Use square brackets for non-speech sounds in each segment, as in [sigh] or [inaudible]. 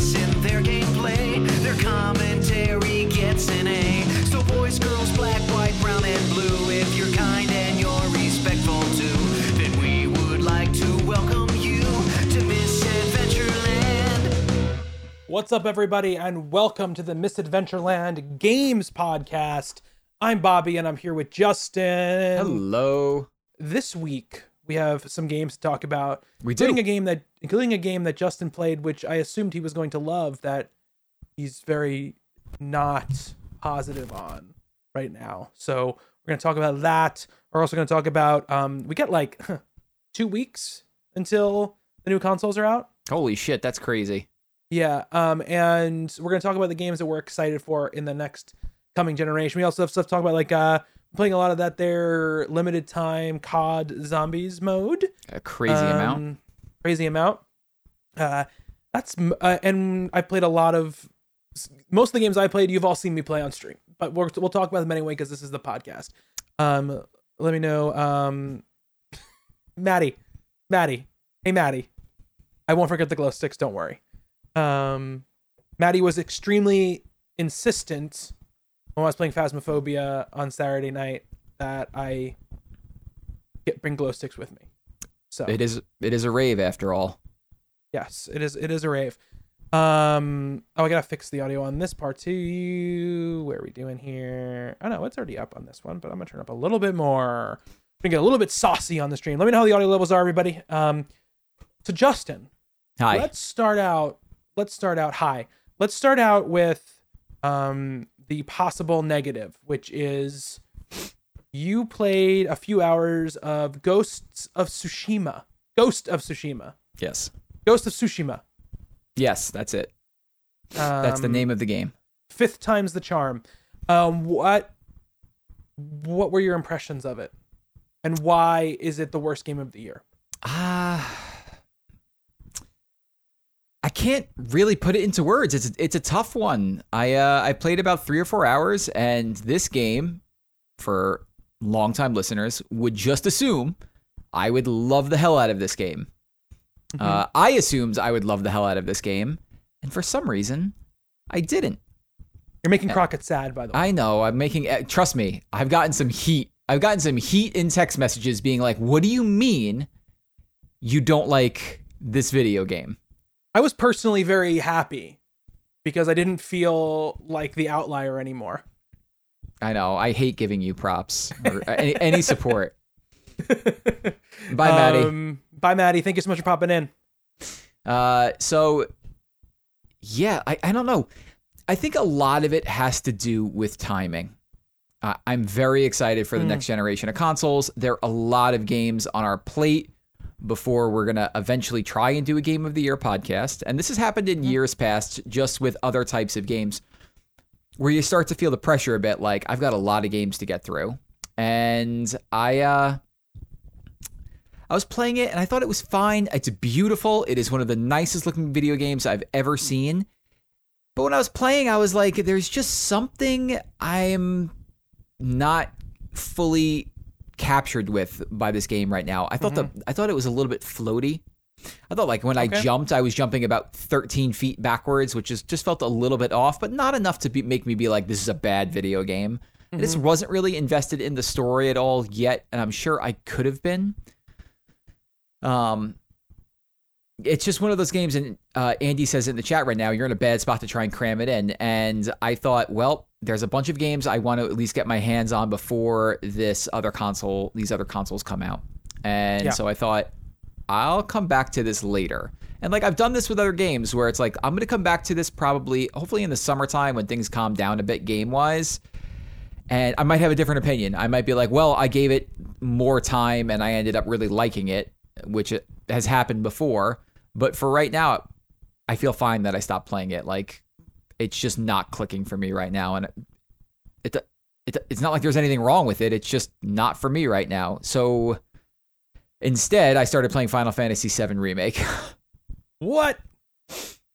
us in their gameplay. Their commentary gets an A. So boys, girls, black, white, brown, and blue. If you're kind and you're respectful too, then we would like to welcome you to Misadventureland. What's up, everybody, and welcome to the Misadventureland Games Podcast. I'm Bobby, and I'm here with Justin. Hello. This week we have some games to talk about, We including do. a game that, including a game that Justin played, which I assumed he was going to love. That he's very not positive on right now. So we're going to talk about that. We're also going to talk about um, we get like [laughs] two weeks until the new consoles are out. Holy shit, that's crazy. Yeah, um, and we're gonna talk about the games that we're excited for in the next coming generation. We also have stuff to talk about, like uh, playing a lot of that there limited time COD Zombies mode. A crazy amount. Um, Crazy amount. Uh, that's uh, and I played a lot of most of the games I played. You've all seen me play on stream, but we're, we'll talk about them anyway because this is the podcast. Um, let me know, um, [laughs] Maddie, Maddie, hey Maddie, I won't forget the glow sticks. Don't worry. Um, Maddie was extremely insistent when I was playing Phasmophobia on Saturday night that I get bring glow sticks with me. So It is it is a rave after all. Yes, it is. It is a rave. Um. Oh, I gotta fix the audio on this part too. Where are we doing here? Oh no, it's already up on this one, but I'm gonna turn up a little bit more. I'm gonna get a little bit saucy on the stream. Let me know how the audio levels are, everybody. Um. So Justin, Hi. let's start out. Let's start out high. Let's start out with um the possible negative, which is you played a few hours of Ghosts of Tsushima. Ghost of Tsushima. yes. Ghost of Tsushima. Yes, that's it. Um, That's the name of the game. Fifth time's the charm. Um, what what were your impressions of it, and why is it the worst game of the year? Ah. I can't really put it into words. It's it's a tough one. I uh I played about 3 or 4 hours and this game for longtime listeners would just assume I would love the hell out of this game. Uh, I assumed I would love the hell out of this game, and for some reason, I didn't. You're making Crockett sad, by the way. I know. I'm making. eh, Trust me. I've gotten some heat. I've gotten some heat in text messages being like, "What do you mean you don't like this video game?" I was personally very happy because I didn't feel like the outlier anymore. I know. I hate giving you props or [laughs] any, any support. Bye, Maddie. Um, bye, Maddie. Thank you so much for popping in. Uh, so yeah, I, I don't know. I think a lot of it has to do with timing. Uh, I'm very excited for the next generation of consoles. There are a lot of games on our plate before we're gonna eventually try and do a game of the year podcast. And this has happened in years past, just with other types of games, where you start to feel the pressure a bit. Like I've got a lot of games to get through, and I uh, I was playing it and I thought it was fine. It's beautiful. It is one of the nicest looking video games I've ever seen. But when I was playing, I was like, there's just something I'm not fully captured with by this game right now. I thought the I thought it was a little bit floaty. I thought like when Okay. I jumped, I was jumping about 13 feet backwards, which is just felt a little bit off, but not enough to be, make me be like, this is a bad video game. I just wasn't really invested in the story at all yet, and I'm sure I could have been. Um, it's just one of those games, and uh, Andy says it in the chat right now. You're in a bad spot to try and cram it in, and I thought, well, there's a bunch of games I want to at least get my hands on before this other console, these other consoles come out, and Yeah. so I thought I'll come back to this later. And like I've done this with other games where it's like I'm gonna come back to this probably, hopefully in the summertime when things calm down a bit game wise and I might have a different opinion. I might be like, well, I gave it more time and I ended up really liking it, which it has happened before. But for right now, I feel fine that I stopped playing it. Like, it's just not clicking for me right now, and it, it, it it's not like there's anything wrong with it. It's just not for me right now. So instead, I started playing Final Fantasy VII Remake. [laughs] What?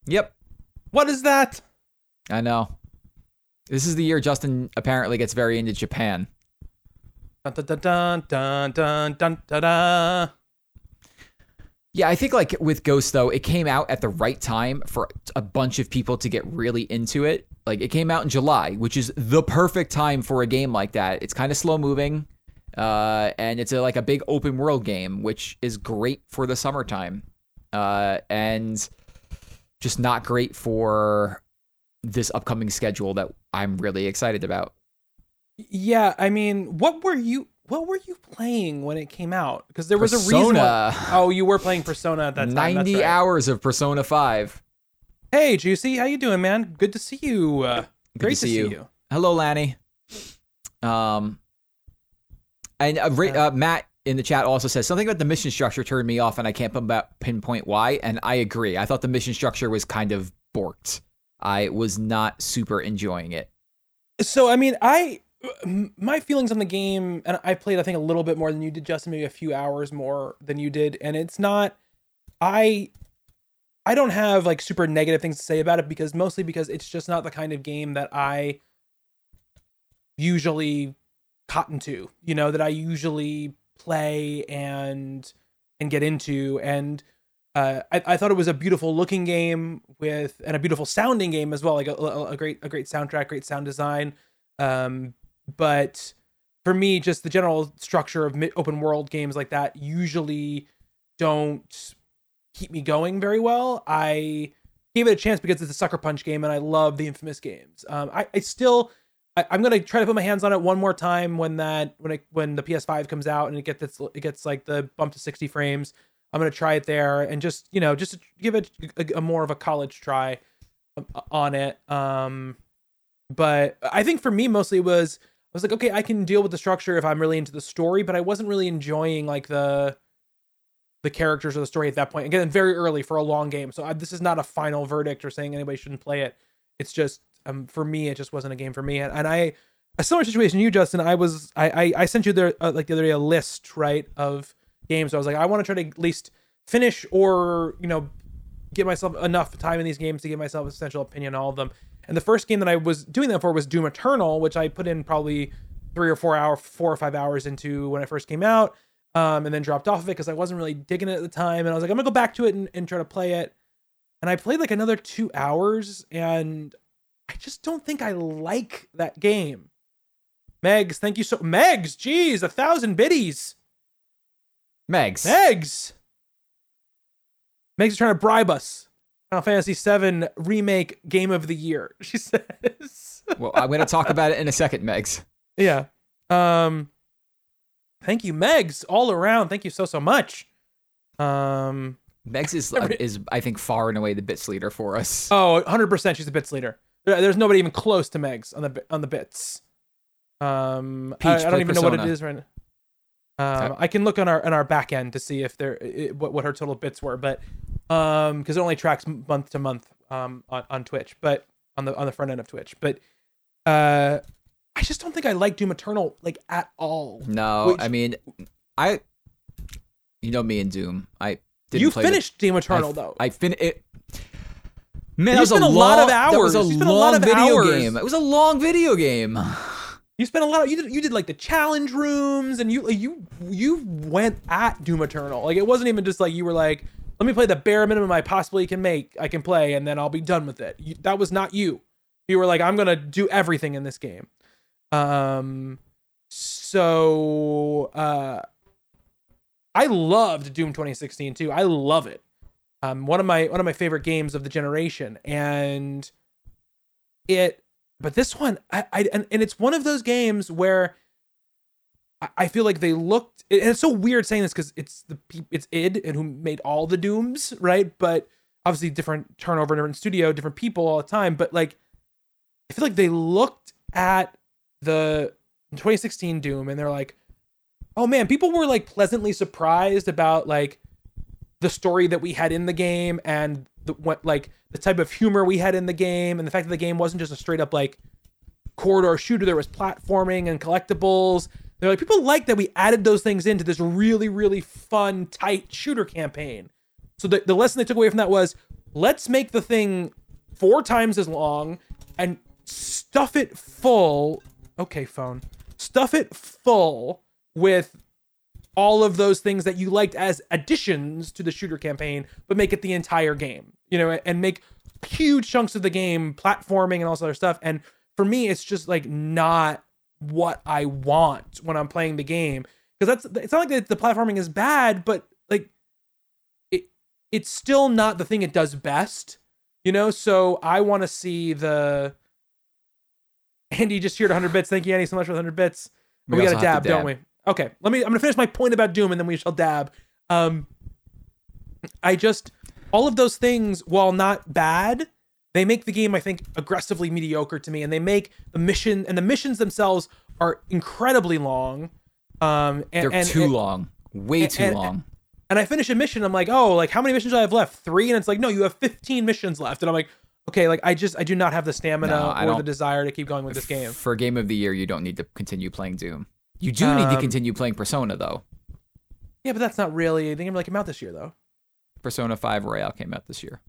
yep, What is that? I know. This is the year Justin apparently gets very into Japan. Dun dun dun dun dun dun dun dun. Yeah, I think like with Ghost though, it came out at the right time for a bunch of people to get really into it. Like it came out in July, which is the perfect time for a game like that. It's kind of slow moving, uh, and it's a, like a big open world game, which is great for the summertime, uh, and just not great for this upcoming schedule that I'm really excited about. Yeah, I mean, what were you what were you playing when it came out? Because there was a reason. Why, Persona. oh, you were playing Persona at that time. 90 right. hours of Persona 5. Hey, Juicy, how you doing, man? Good to see you. Uh, great to see you. you. Hello, Lanny. Um, and uh, uh, Matt in the chat also says something about the mission structure turned me off, and I can't about- pinpoint why. And I agree. I thought the mission structure was kind of borked. I was not super enjoying it. So, I mean, I my feelings on the game, and I played, I think, a little bit more than you did, Justin. Maybe a few hours more than you did, and it's not. I I don't have like super negative things to say about it because mostly because it's just not the kind of game that I usually cotton to, you know, that I usually play and and get into. And uh, I, I thought it was a beautiful looking game with and a beautiful sounding game as well, like a, a, a great a great soundtrack, great sound design. Um, but for me, just the general structure of open world games like that usually don't keep me going very well. I gave it a chance because it's a sucker punch game and I love the infamous games. Um, I, I still I, I'm gonna try to put my hands on it one more time when that when it when the PS5 comes out and it gets this, it gets like the bump to 60 frames. I'm gonna try it there and just you know just give it a, a more of a college try um, on it. Um, but I think for me mostly it was was like okay I can deal with the structure if I'm really into the story, but I wasn't really enjoying like the the characters or the story at that point. Again, very early for a long game, so I, this is not a final verdict or saying anybody shouldn't play it. It's just um, for me, it just wasn't a game for me. And, and I, a similar situation you, Justin. I was I I, I sent you there uh, like the other day a list right of games. So I was like, I want to try to at least finish or you know get myself enough time in these games to give myself a essential opinion on all of them. And the first game that I was doing that for was Doom Eternal, which I put in probably three or four hour, four or five hours into when it first came out, um, and then dropped off of it because I wasn't really digging it at the time. And I was like, I'm gonna go back to it and, and try to play it. And I played like another two hours, and I just don't think I like that game. Megs, thank you so Megs, geez, a thousand biddies. Megs. Megs. Megs is trying to bribe us. Final Fantasy VII remake game of the year. [laughs] She says. well, I'm going to talk about it in a second, Megs. yeah. Um. Thank you, Megs, all around. Thank you so so much. Um. Megs is, Every- is I think, far and away the bits leader for us. Oh, 100 percent. She's a bits leader. There's nobody even close to Megs on the on the bits. Um, I, Peach, I don't play even know what it is right now. Um, Okay. I can look on our on our back end to see if there i- what what her total bits were, but um, because it only tracks month to month um on, on Twitch, but on the on the front end of Twitch, but uh, I just don't think I like Doom Eternal like at all. No, Which- I mean, I, you know me and Doom. I didn't you play the- finished Doom I Eternal f- though. I fin it. Man, that was a a lot of long- That was a hours. A long lot of video hours. game. It was a long video game. You spent a lot. Of, you did. You did like the challenge rooms, and you you you went at Doom Eternal. Like it wasn't even just like you were like, let me play the bare minimum I possibly can make. I can play, and then I'll be done with it. You, that was not you. You were like, I'm gonna do everything in this game. Um. So, uh, I loved Doom 2016 too. I love it. Um, one of my one of my favorite games of the generation, and it but this one i, I and, and it's one of those games where I, I feel like they looked and it's so weird saying this because it's the it's id and who made all the dooms right? But obviously different turnover different studio different people all the time. But like i feel like they looked at the 2016 doom and they're like oh man people were like pleasantly surprised about like the story that we had in the game and the what like the type of humor we had in the game and the fact that the game wasn't just a straight up like corridor shooter. There was platforming and collectibles. They're like people like that we added those things into this really really fun tight shooter campaign. So the, the lesson they took away from that was let's make the thing four times as long and stuff it full okay phone stuff it full with all of those things that you liked as additions to the shooter campaign, but make it the entire game, you know, and make huge chunks of the game platforming and all this other stuff. And for me, it's just like not what I want when I'm playing the game. Because that's it's not like the, the platforming is bad, but like it it's still not the thing it does best, you know. So I want to see the [laughs] Andy just cheered 100 bits. Thank you, Andy, so much for 100 bits. We We, got to dab, don't we? Okay, let me. I'm gonna finish my point about Doom, and then we shall dab. Um, I just all of those things, while not bad, they make the game, I think, aggressively mediocre to me, and they make the mission and the missions themselves are incredibly long. Um, and, They're and, too and, long, way too long. and I finish a mission. I'm like, oh, like how many missions do I have left? Three, and it's like, no, you have 15 missions left, and I'm like, okay, like I just I do not have the stamina No, or the desire to keep going with this game. For a game of the year, you don't need to continue playing Doom. You do need to Um, continue playing Persona though. Yeah, but that's not really. The game really came out this year, though. Persona 5 Royal came out this year.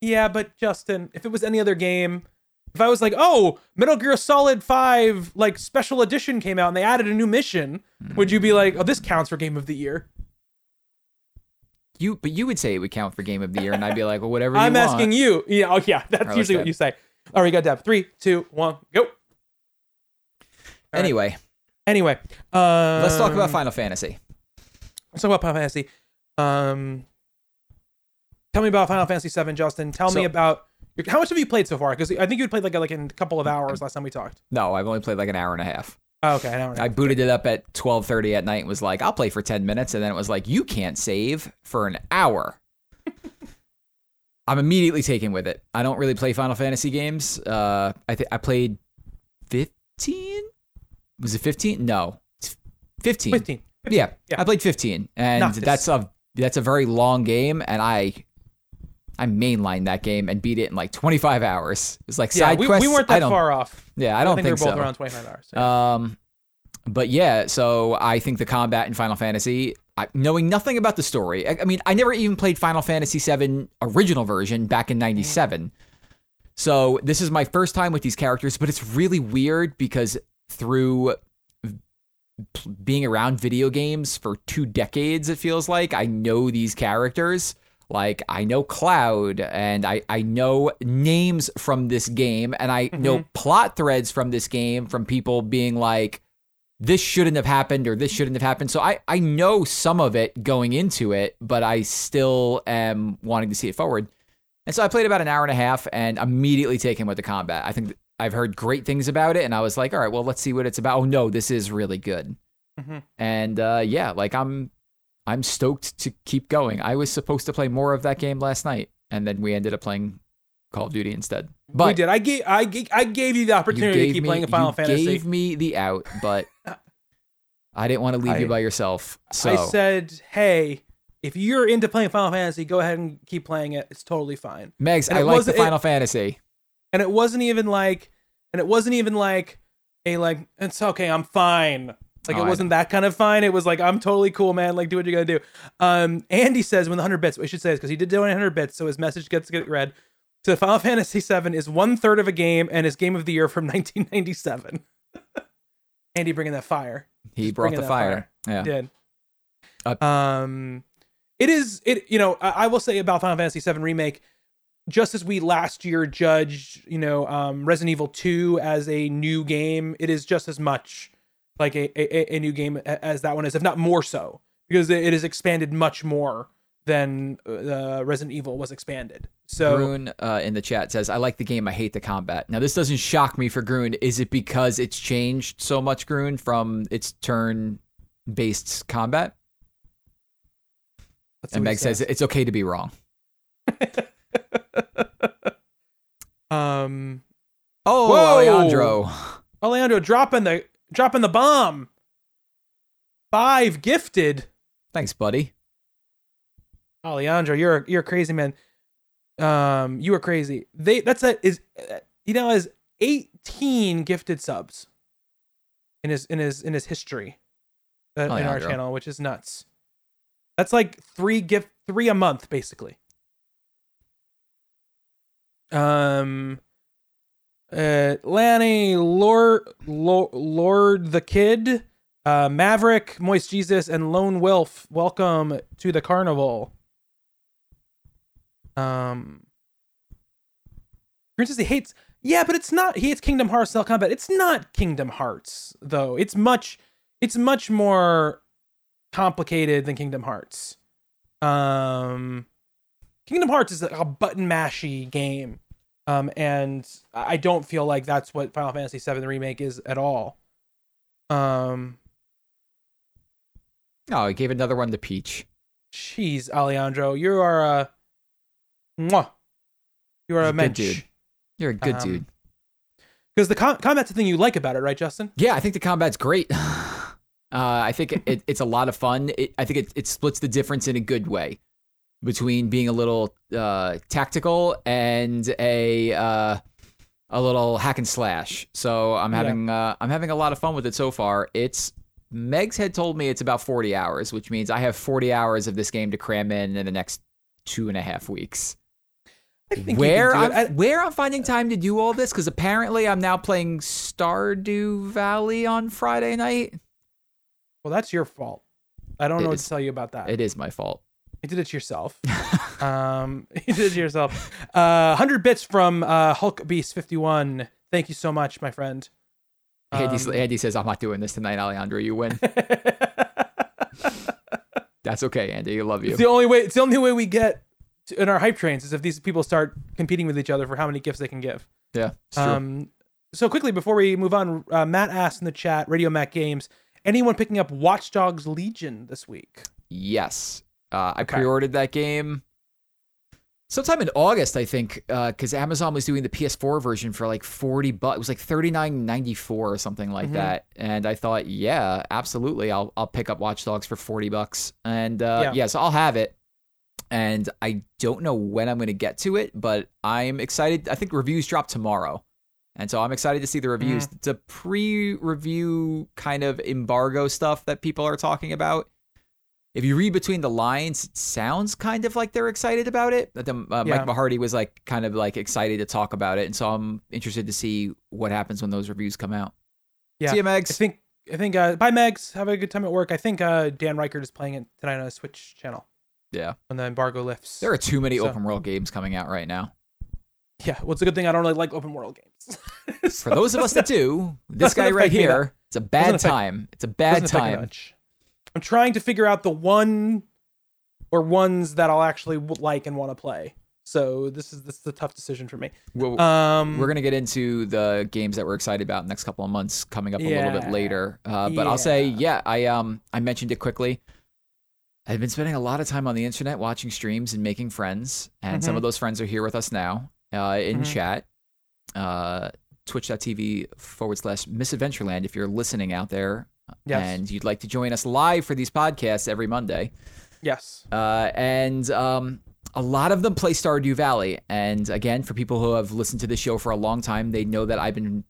Yeah, but Justin, if it was any other game, if I was like, oh, Metal Gear Solid 5 like special edition came out and they added a new mission, would you be like, oh, this counts for game of the year? You, but you would say it would count for game of the year, and I'd be like, well, whatever. [laughs] I'm you asking you. Yeah, oh yeah, that's usually what you say. All right, you got dab. Three, two, one, go. All right. Anyway, Anyway, um, let's talk about Final Fantasy. Let's talk about Final Fantasy. Um, tell me about Final Fantasy VII, Justin. Tell me about your, how much have you played so far? Because I think you played like like in a couple of hours last time we talked. No, I've only played like an hour and a half. Oh, okay, an hour a I booted it up at 12:30 at night and was like, I'll play for 10 minutes, and then it was like, you can't save for an hour. [laughs] I'm immediately taken with it. I don't really play Final Fantasy games. Uh, I think I played 15. Was it 15? No, it's 15. 15. Yeah, Yeah. I played 15, and Noctis. that's a that's a very long game, and I I mainlined that game and beat it in like 25 hours. It's like Yeah, side we, quests. we weren't that far off. Yeah, I don't think, think, they were both so. around 25 hours. so. Um, but yeah, so I think the combat in Final Fantasy, I, knowing nothing about the story, I, I mean, I never even played Final Fantasy VII original version back in '97. So this is my first time with these characters, but it's really weird because through being around video games for two decades, it feels like I know these characters. Like I know Cloud and I, I know names from this game and I know plot threads from this game from people being like, this shouldn't have happened or this shouldn't have happened. So I, I know some of it going into it, but I still am wanting to see it forward. And so I played about an hour and a half and immediately taken with the combat. I think I've heard great things about it and I was like, all right, well, let's see what it's about. Oh no, this is really good. Mhm. And uh, yeah, like I'm I'm stoked to keep going. I was supposed to play more of that game last night, and then we ended up playing Call of Duty instead. But we did. I gave I gave, I gave you the you opportunity to keep me, playing a Final you Fantasy. gave me the out, but [laughs] I didn't want to leave you by yourself. So I said, "Hey, if you're into playing Final Fantasy, go ahead and keep playing it. It's totally fine." Megs, I like the wasn't- it- Final Fantasy. And it wasn't even like, and it wasn't even like a like, it's okay, I'm fine. Like Oh, it wasn't that kind of fine. It was like, I'm totally cool, man. Like, do what you gotta do. Um, Andy says when the hundred bits, we should say this because he did donate hundred bits, so his message gets get read. So Final Fantasy VII is one third of a game and is game of the year from [laughs] 1997. [laughs] Andy bringing that fire. He Just brought the that fire. Yeah. did. Uh, um, it is it. You know, I, I will say about Final Fantasy VII remake, just as we last year judged, you know, um, Resident Evil Two as a new game, it is just as much like a a, a new game as that one is, if not more so, because it, is expanded much more than uh, Resident Evil was expanded. So Groon uh, in the chat says, I like the game. I hate the combat. Now, this doesn't shock me for Groon. Is it because it's changed so much, Groon, from its turn based combat? let's And Meg says, it's okay to be wrong. [laughs] um, Oh, Whoa! Alejandro. Alejandro dropping the dropping the bomb. Five gifted. Thanks, buddy. Alejandro, you're you're a crazy man. Um, you are crazy. They that's a is uh, he now has 18 gifted subs in his in his in his history uh, in our channel, which is nuts. That's like three gift three a month basically. Um, uh, Lanny Lord Lord, Lord the Kid Uh, Maverick, Moist Jesus, and Lone Wolf, welcome to the carnival. Um, Princess he hates. Yeah, but it's not. He hates Kingdom Hearts style combat. It's not Kingdom Hearts though. It's much. It's much more complicated than Kingdom Hearts. Um, Kingdom Hearts is a button mashy game, um, and I don't feel like that's what Final Fantasy VII remake is at all. Um, Oh, he gave another one to Peach. jeez, Alejandro, you are a, mwah, you are a a mensch. dude. You're a good Um, dude. Because the com- combat's the thing you like about it, right, Justin? Yeah, I think the combat's great. [sighs] Uh, I think it, it's a lot of fun. It, I think it, it splits the difference in a good way between being a little uh, tactical and a uh, a little hack and slash. So I'm Yeah. having uh, I'm having a lot of fun with it so far. It's Meg's had told me it's about 40 hours, which means I have 40 hours of this game to cram in in the next two and a half weeks. I think Where I'm. I- where I'm finding time to do all this because apparently I'm now playing Stardew Valley on Friday night. well, that's your fault. I don't It know what is- to tell you about that. It is my fault. You did it to yourself. [laughs] um, you did it to yourself. Uh, hundred bits from uh, Hulk Beast fifty one. Thank you so much, my friend. Andy, Um, Andy says, I'm not doing this tonight, Alejandro. You win. [laughs] That's okay, Andy. I love you. it's the only way. It's the only way we get to, in our hype trains is if these people start competing with each other for how many gifts they can give. Yeah. Um, so quickly before we move on, uh, Matt asked in the chat, Radio Matt Games, anyone picking up Watch Dogs Legion this week? yes. Uh, I Okay. pre ordered that game sometime in August, I think, because Amazon was doing the PS4 version for like 40 bucks. It was like 39.94 or something like Mhm. that. And I thought, yeah, absolutely. I'll, I'll pick up Watch Dogs for 40 bucks. And uh, Yeah. yeah, so I'll have it. And I don't know when I'm going to get to it, but I'm excited. I think reviews drop tomorrow. And so I'm excited to see the reviews. Mm-hmm. The pre review kind of embargo stuff that people are talking about. If you read between the lines, it sounds kind of like they're excited about it. But then, uh, Yeah. Mike Mahardy was like kind of like excited to talk about it. And so I'm interested to see what happens when those reviews come out. Yeah. See you, Megs. I think I think uh, bye Megs. Have a good time at work. I think uh, Dan Reichert is playing it tonight on a Switch channel Yeah. when the embargo lifts. There are too many So- open world games coming out right now. yeah, well, it's a good thing I don't really like open world games. [laughs] For those of us that do, this [laughs] guy right here, it's a bad affect- time. It's a bad Doesn't affect me time. much. I'm trying to figure out the one or ones that I'll actually like and want to play. So this is this is a tough decision for me. Well, Um, We're gonna get into the games that we're excited about in the next couple of months coming up a little bit later. Uh, but I'll say, Yeah. yeah, I um I mentioned it quickly. I've been spending a lot of time on the internet watching streams and making friends, and some Mhm. of those friends are here with us now uh, in Mhm. chat. Uh, Twitch.tv forward slash Misadventureland if you're listening out there yes, and you'd like to join us live for these podcasts every Monday. yes, Uh, and um, a lot of them play Stardew Valley. And again, for people who have listened to the show for a long time, they know that I've been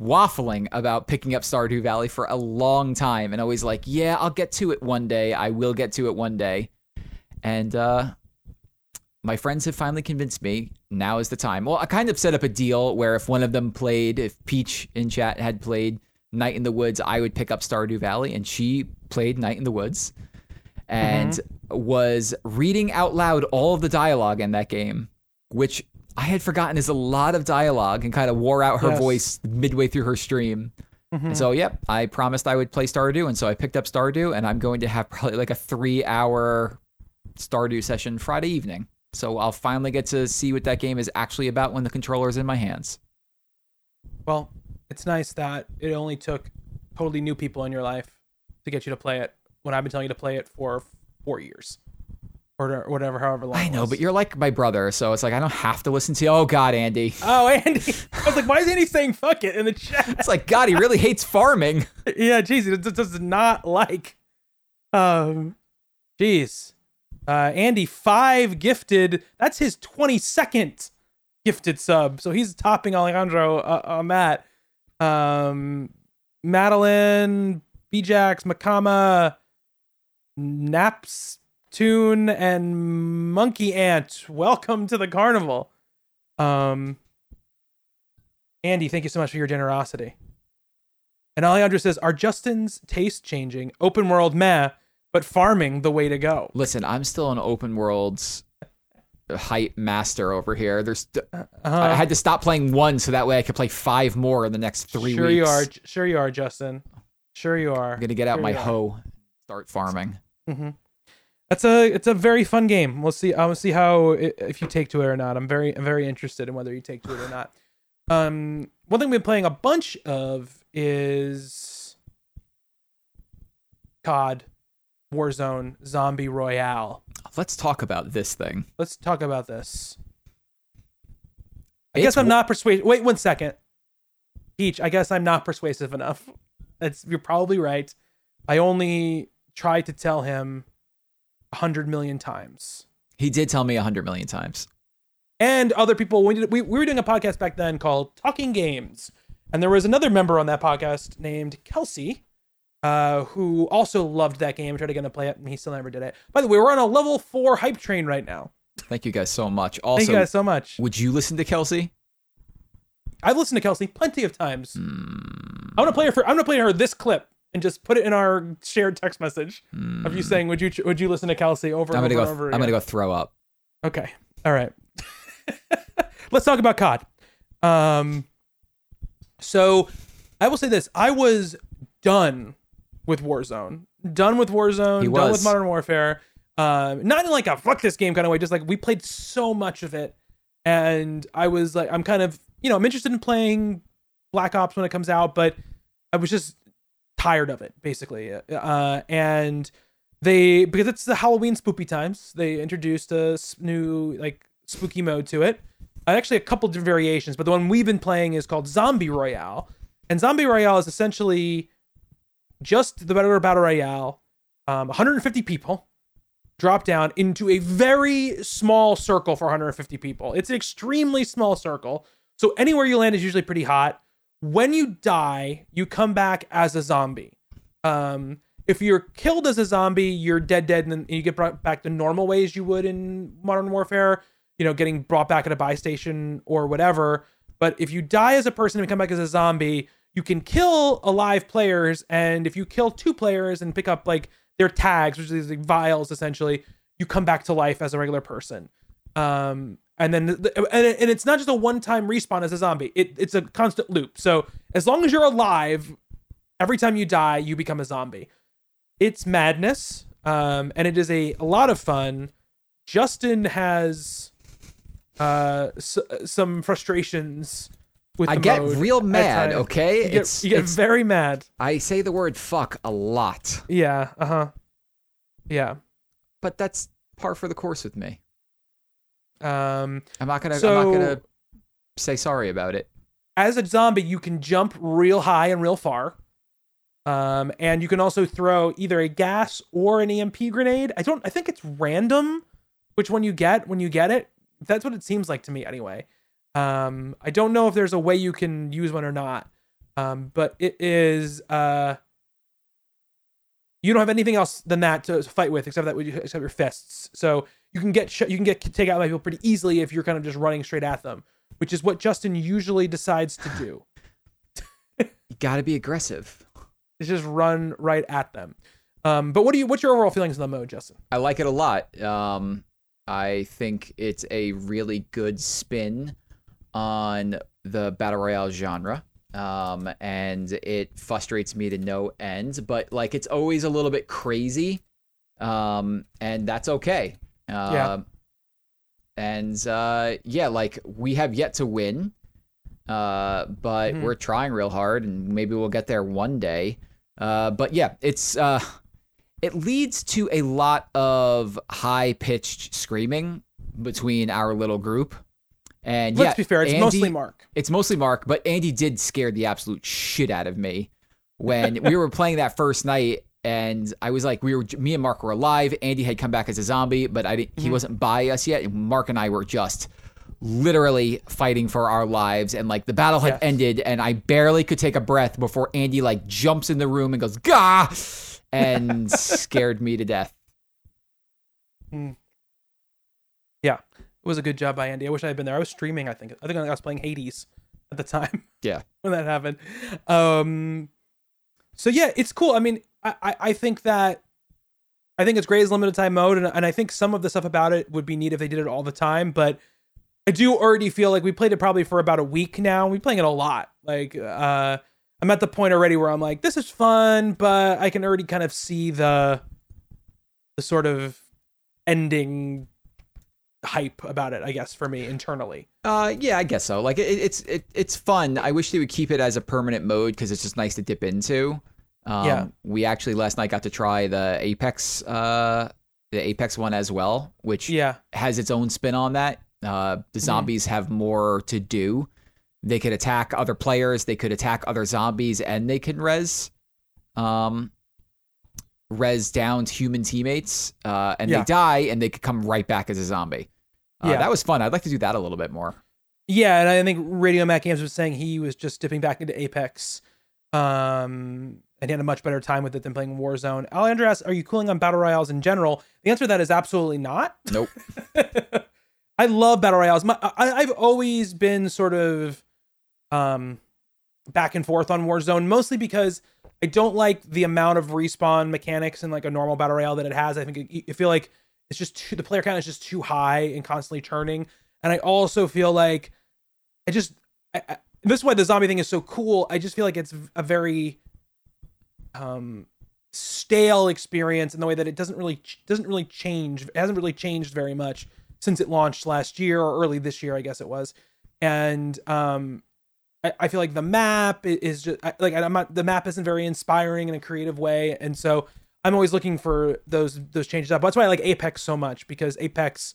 waffling about picking up Stardew Valley for a long time and always like, yeah, I'll get to it one day. I will get to it one day. And uh, my friends have finally convinced me now is the time. Well, I kind of set up a deal where if one of them played, if Peach in chat had played Night in the Woods, I would pick up Stardew Valley, and she played Night in the Woods and was reading out loud all of the dialogue in that game, which I had forgotten is a lot of dialogue and kind of wore out her Yes. voice midway through her stream. Mhm. And so, yep, I promised I would play Stardew, and so I picked up Stardew, and I'm going to have probably like a three-hour Stardew session Friday evening. So I'll finally get to see what that game is actually about when the controller's in my hands. Well, it's nice that it only took totally new people in your life to get you to play it when I've been telling you to play it for four years or whatever, however long. I know, but you're like my brother, so it's like I don't have to listen to you. Oh God, Andy. Oh, Andy! [laughs] I was like, why is Andy saying "fuck it" in the chat? It's like God, he really hates farming. [laughs] yeah, jeez, it does- does not like. Um, jeez, uh, Andy five gifted. That's his twenty second gifted sub, so he's topping Alejandro uh, on that. Um, Madeline, Bjax, Makama, Naps, Tune, and Monkey Ant. Welcome to the carnival. Um, Andy, thank you so much for your generosity. And Alejandro says, "Are Justin's tastes changing? Open world, meh, but farming the way to go." Listen, I'm still an open worlds hype master over here. There's Uh-huh. I had to stop playing one so that way I could play five more in the next three sure weeks. you are. Sure you are, Justin. Sure you are. I'm gonna get out Sure my hoe, start farming. hmm That's a it's a very fun game. We'll see. I will see how if you take to it or not. I'm very I'm very interested in whether you take to it or not. Um, one thing we've been playing a bunch of is COD, Warzone, Zombie Royale. Let's talk about this thing. Let's talk about this. I It's guess I'm not persuasive. Wait one second, Peach. I guess I'm not persuasive enough. That's you're probably right. I only tried to tell him a hundred million times. He did tell me a hundred million times. and other people. We, did, we, we were doing a podcast back then called Talking Games, and there was another member on that podcast named Kelsey, uh, who also loved that game. Tried to get him to play it, and he still never did it. By the way, we're on a level four hype train right now. Thank you guys so much. Also, Thank you guys so much. would you listen to Kelsey? I've listened to Kelsey plenty of times. Hmm. I'm gonna play her for. I'm gonna play her this clip and just put it in our shared text message of you saying, "Would you would you listen to Kelsey over Hmm. I'm and over go. and over?" I'm gonna go throw up. Okay. All right. [laughs] Let's talk about COD. Um, so I will say this: I was done with Warzone. Done with Warzone. Done with Modern Warfare. Um, not in like a fuck this game kind of way. Just like we played so much of it, and I was like, I'm kind of, you know, I'm interested in playing Black Ops when it comes out, but I was just tired of it basically. Uh, and they because it's the Halloween spoopy times, they introduced a new like spooky mode to it. Uh, actually, a couple different variations, but the one we've been playing is called Zombie Royale, and Zombie Royale is essentially just the better battle royale. Um, 150 people drop down into a very small circle for 150 people. It's an extremely small circle, so anywhere you land is usually pretty hot. When you die, you come back as a zombie. Um, if you're killed as a zombie, you're dead, dead, and you get brought back the normal ways you would in Modern Warfare. You know, getting brought back at a buy station or whatever. But if you die as a person and come back as a zombie, you can kill alive players, and if you kill two players and pick up like their tags, which is like vials essentially, you come back to life as a regular person. Um, and then the, and, it- and it's not just a one-time respawn as a zombie; it, it's a constant loop. So as long as you're alive, every time you die, you become a zombie. It's madness, um, and it is a, a lot of fun. Justin has uh, s- some frustrations. I get real mad. Okay, You get, it's, you get it's very mad. I say the word fuck a lot, Yeah. Uh huh. Yeah. but that's par for the course with me. Um, I'm not gonna. I'm not gonna say sorry about it. as a zombie, you can jump real high and real far. Um, and you can also throw either a gas or an EMP grenade. I don't. I think it's random which one you get when you get it. That's what it seems like to me, anyway. Um, I don't know if there's a way you can use one or not. Um, but it is. Uh, you don't have anything else than that to fight with except that except your fists. So you can get you can get take out my people pretty easily if you're kind of just running straight at them, which is what Justin usually decides to do. [laughs] You got to be aggressive. is just run right at them. Um, but what do you? What's your overall feelings on the mode, Justin? I like it a lot. Um, I think it's a really good spin on the battle royale genre. Um, and it frustrates me to no end, but like it's always a little bit crazy. Um, and that's okay. Um, Yeah. And uh, yeah, like we have yet to win, uh, but Mhm. we're trying real hard, and maybe we'll get there one day. Uh, but yeah, it's uh, it leads to a lot of high pitched screaming between our little group. And Let's yeah, be fair; it's Andy- mostly Mark. it's mostly Mark, but Andy did scare the absolute shit out of me when we were playing that first night. And I was like, we were, me and Mark were alive. Andy had come back as a zombie, but I didn't, he Mhm. wasn't by us yet. And Mark and I were just literally fighting for our lives. And like the battle had Yes. ended, and I barely could take a breath before Andy like jumps in the room and goes, Gah! And [laughs] scared me to death. It was a good job by Andy. I wish I had been there. I was streaming. I think. I think I was playing Hades at the [laughs] time. Yeah. when that happened. Um, so yeah, it's cool. I mean, I, I, I think that I think it's great as limited time mode, and, and I think some of the stuff about it would be neat if they did it all the time. But I do already feel like we played it probably for about a week now. We're playing it a lot. Like uh, I'm at the point already where I'm like, this is fun, but I can already kind of see the the sort of ending hype about it. I guess for me internally. Uh, yeah, I guess so. Like it, it's it, it's fun. I wish they would keep it as a permanent mode because it's just nice to dip into. Um, Yeah. We actually last night got to try the Apex, uh, the Apex one as well, which Yeah, has its own spin on that. Uh, the zombies have more to do. They could attack other players. They could attack other zombies, and they can res, um, res down human teammates. Uh, and Yeah. they die, and they could come right back as a zombie. Uh, Yeah. that was fun. I'd like to do that a little bit more. Yeah, and I think Radio Matt Games was saying he was just dipping back into Apex, um, and he had a much better time with it than playing Warzone. Alejandro asks, "Are you cooling on battle royales in general?" The answer to that is absolutely not. Nope. [laughs] I love battle royales. My, I, I've always been sort of um, back and forth on Warzone, mostly because I don't like the amount of respawn mechanics in like a normal battle royale that it has. I think it, I feel like it's just too, the player count is just too high and constantly churning. And I also feel like I just I, I, this is why the zombie thing is so cool. I just feel like it's a very um stale experience in the way that it doesn't really doesn't really change. It hasn't really changed very much since it launched last year or early this year, I guess it was. And um I, I feel like the map is just like I'm not the map isn't very inspiring in a creative way, and so I'm always looking for those those changes up. That's why I like Apex so much because Apex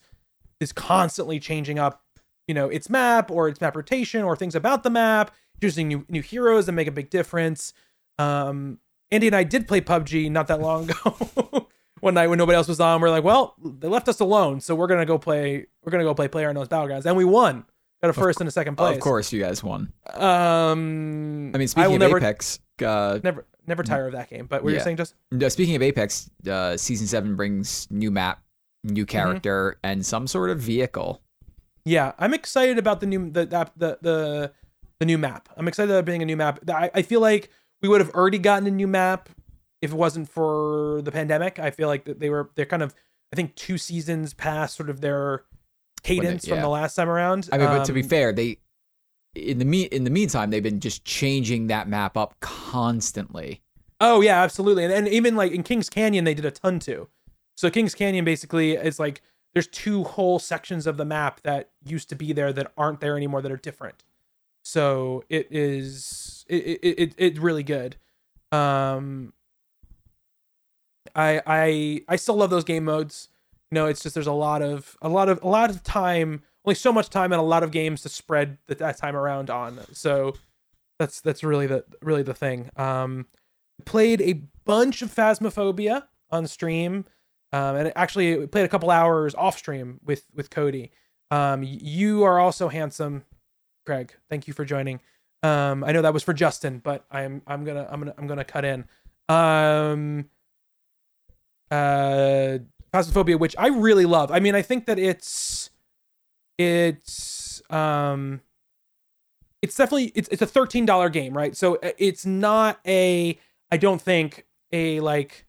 is constantly changing up, you know, its map or its map rotation or things about the map, using new new heroes that make a big difference. Um, Andy and I did play PUBG not that long ago. [laughs] One night when nobody else was on, we're like, well, they left us alone, so we're gonna go play. We're gonna go play Player PlayerUnknown's Battlegrounds, and we won. Got a first and a second place. Of course, you guys won. Um, I mean, I speaking will of never, Apex, uh, never, never tire of that game. But what you're saying, just no, speaking of Apex, uh, season seven brings new map, new character, and some sort of vehicle. yeah, I'm excited about the new the the the the, new map. I'm excited about being a new map. I, I feel like we would have already gotten a new map if it wasn't for the pandemic. I feel like that they were they're kind of I think two seasons past sort of their cadence from yeah. the last time around. I mean, but to be Um, fair, they in the me in the meantime they've been just changing that map up constantly. Oh yeah, absolutely. And, and even like in Kings Canyon, they did a ton too. So Kings Canyon basically is like there's two whole sections of the map that used to be there that aren't there anymore that are different. So it is it it, it it's really good. Um, I I I still love those game modes. You know, it's just there's a lot of a lot of a lot of time, only so much time, and a lot of games to spread that, time around on. So that's that's really the really the thing. Um, played a bunch of Phasmophobia on stream, um, and actually played a couple hours off stream with with Cody. Um, you are also handsome, Craig. Thank you for joining. Um, I know that was for Justin, but I'm I'm gonna I'm gonna I'm gonna cut in. Um, uh, Phasmophobia, which I really love. I mean, I think that it's it's um it's definitely it's it's a thirteen dollar game, right? So uh, it's not a I don't think a like